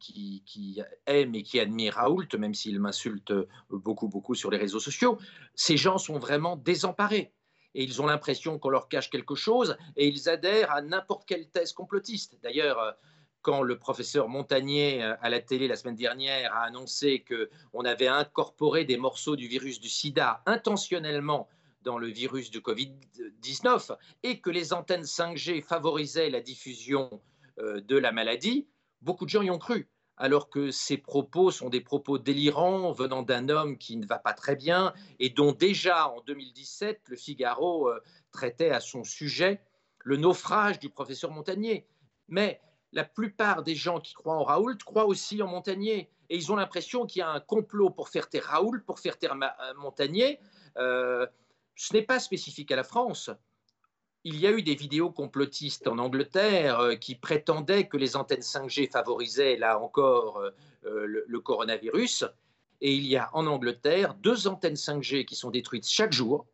aiment et qui admirent Raoult, même s'ils m'insultent beaucoup, beaucoup sur les réseaux sociaux. Ces gens sont vraiment désemparés. Et ils ont l'impression qu'on leur cache quelque chose et ils adhèrent à n'importe quelle thèse complotiste. D'ailleurs, quand le professeur Montagnier à la télé la semaine dernière a annoncé qu'on avait incorporé des morceaux du virus du sida intentionnellement dans le virus du Covid-19 et que les antennes 5G favorisaient la diffusion euh, de la maladie, beaucoup de gens y ont cru, alors que ces propos sont des propos délirants venant d'un homme qui ne va pas très bien et dont déjà en 2017, le Figaro euh, traitait à son sujet le naufrage du professeur Montagnier. Mais la plupart des gens qui croient en Raoult croient aussi en Montagnier. Et ils ont l'impression qu'il y a un complot pour faire taire Raoult, pour faire taire euh, Montagnier. ce n'est pas spécifique à la France il y a eu des vidéos complotistes en Angleterre euh, qui prétendaient que les antennes 5G favorisaient là encore euh, euh, le, coronavirus. Et il y a en Angleterre deux antennes 5G qui sont détruites chaque jour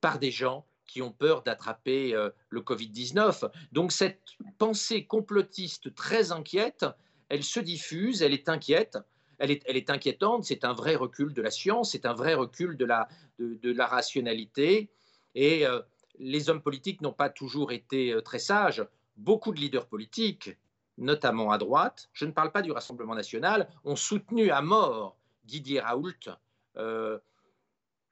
par des gens qui ont peur d'attraper le Covid-19. Donc cette pensée complotiste très inquiète, elle se diffuse, elle est inquiète. Elle est, elle est inquiétante, c'est un vrai recul de la science, c'est un vrai recul de la, de, la rationalité. Et les hommes politiques n'ont pas toujours été euh, très sages. Beaucoup de leaders politiques, notamment à droite, je ne parle pas du Rassemblement national, ont soutenu à mort Didier Raoult. Euh,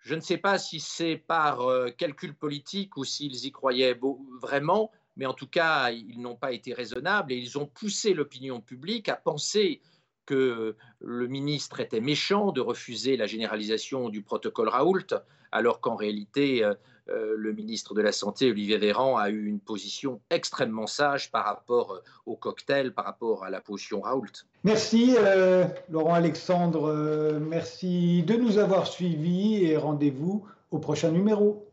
je ne sais pas si c'est par euh, calcul politique ou s'ils y croyaient vraiment, mais en tout cas, ils n'ont pas été raisonnables et ils ont poussé l'opinion publique à penser que le ministre était méchant de refuser la généralisation du protocole Raoult, alors qu'en réalité, euh, euh, le ministre de la Santé, Olivier Véran, a eu une position extrêmement sage par rapport euh, au cocktail, par rapport à la potion Raoult. Merci Laurent Alexandre, merci de nous avoir suivis et rendez-vous au prochain numéro.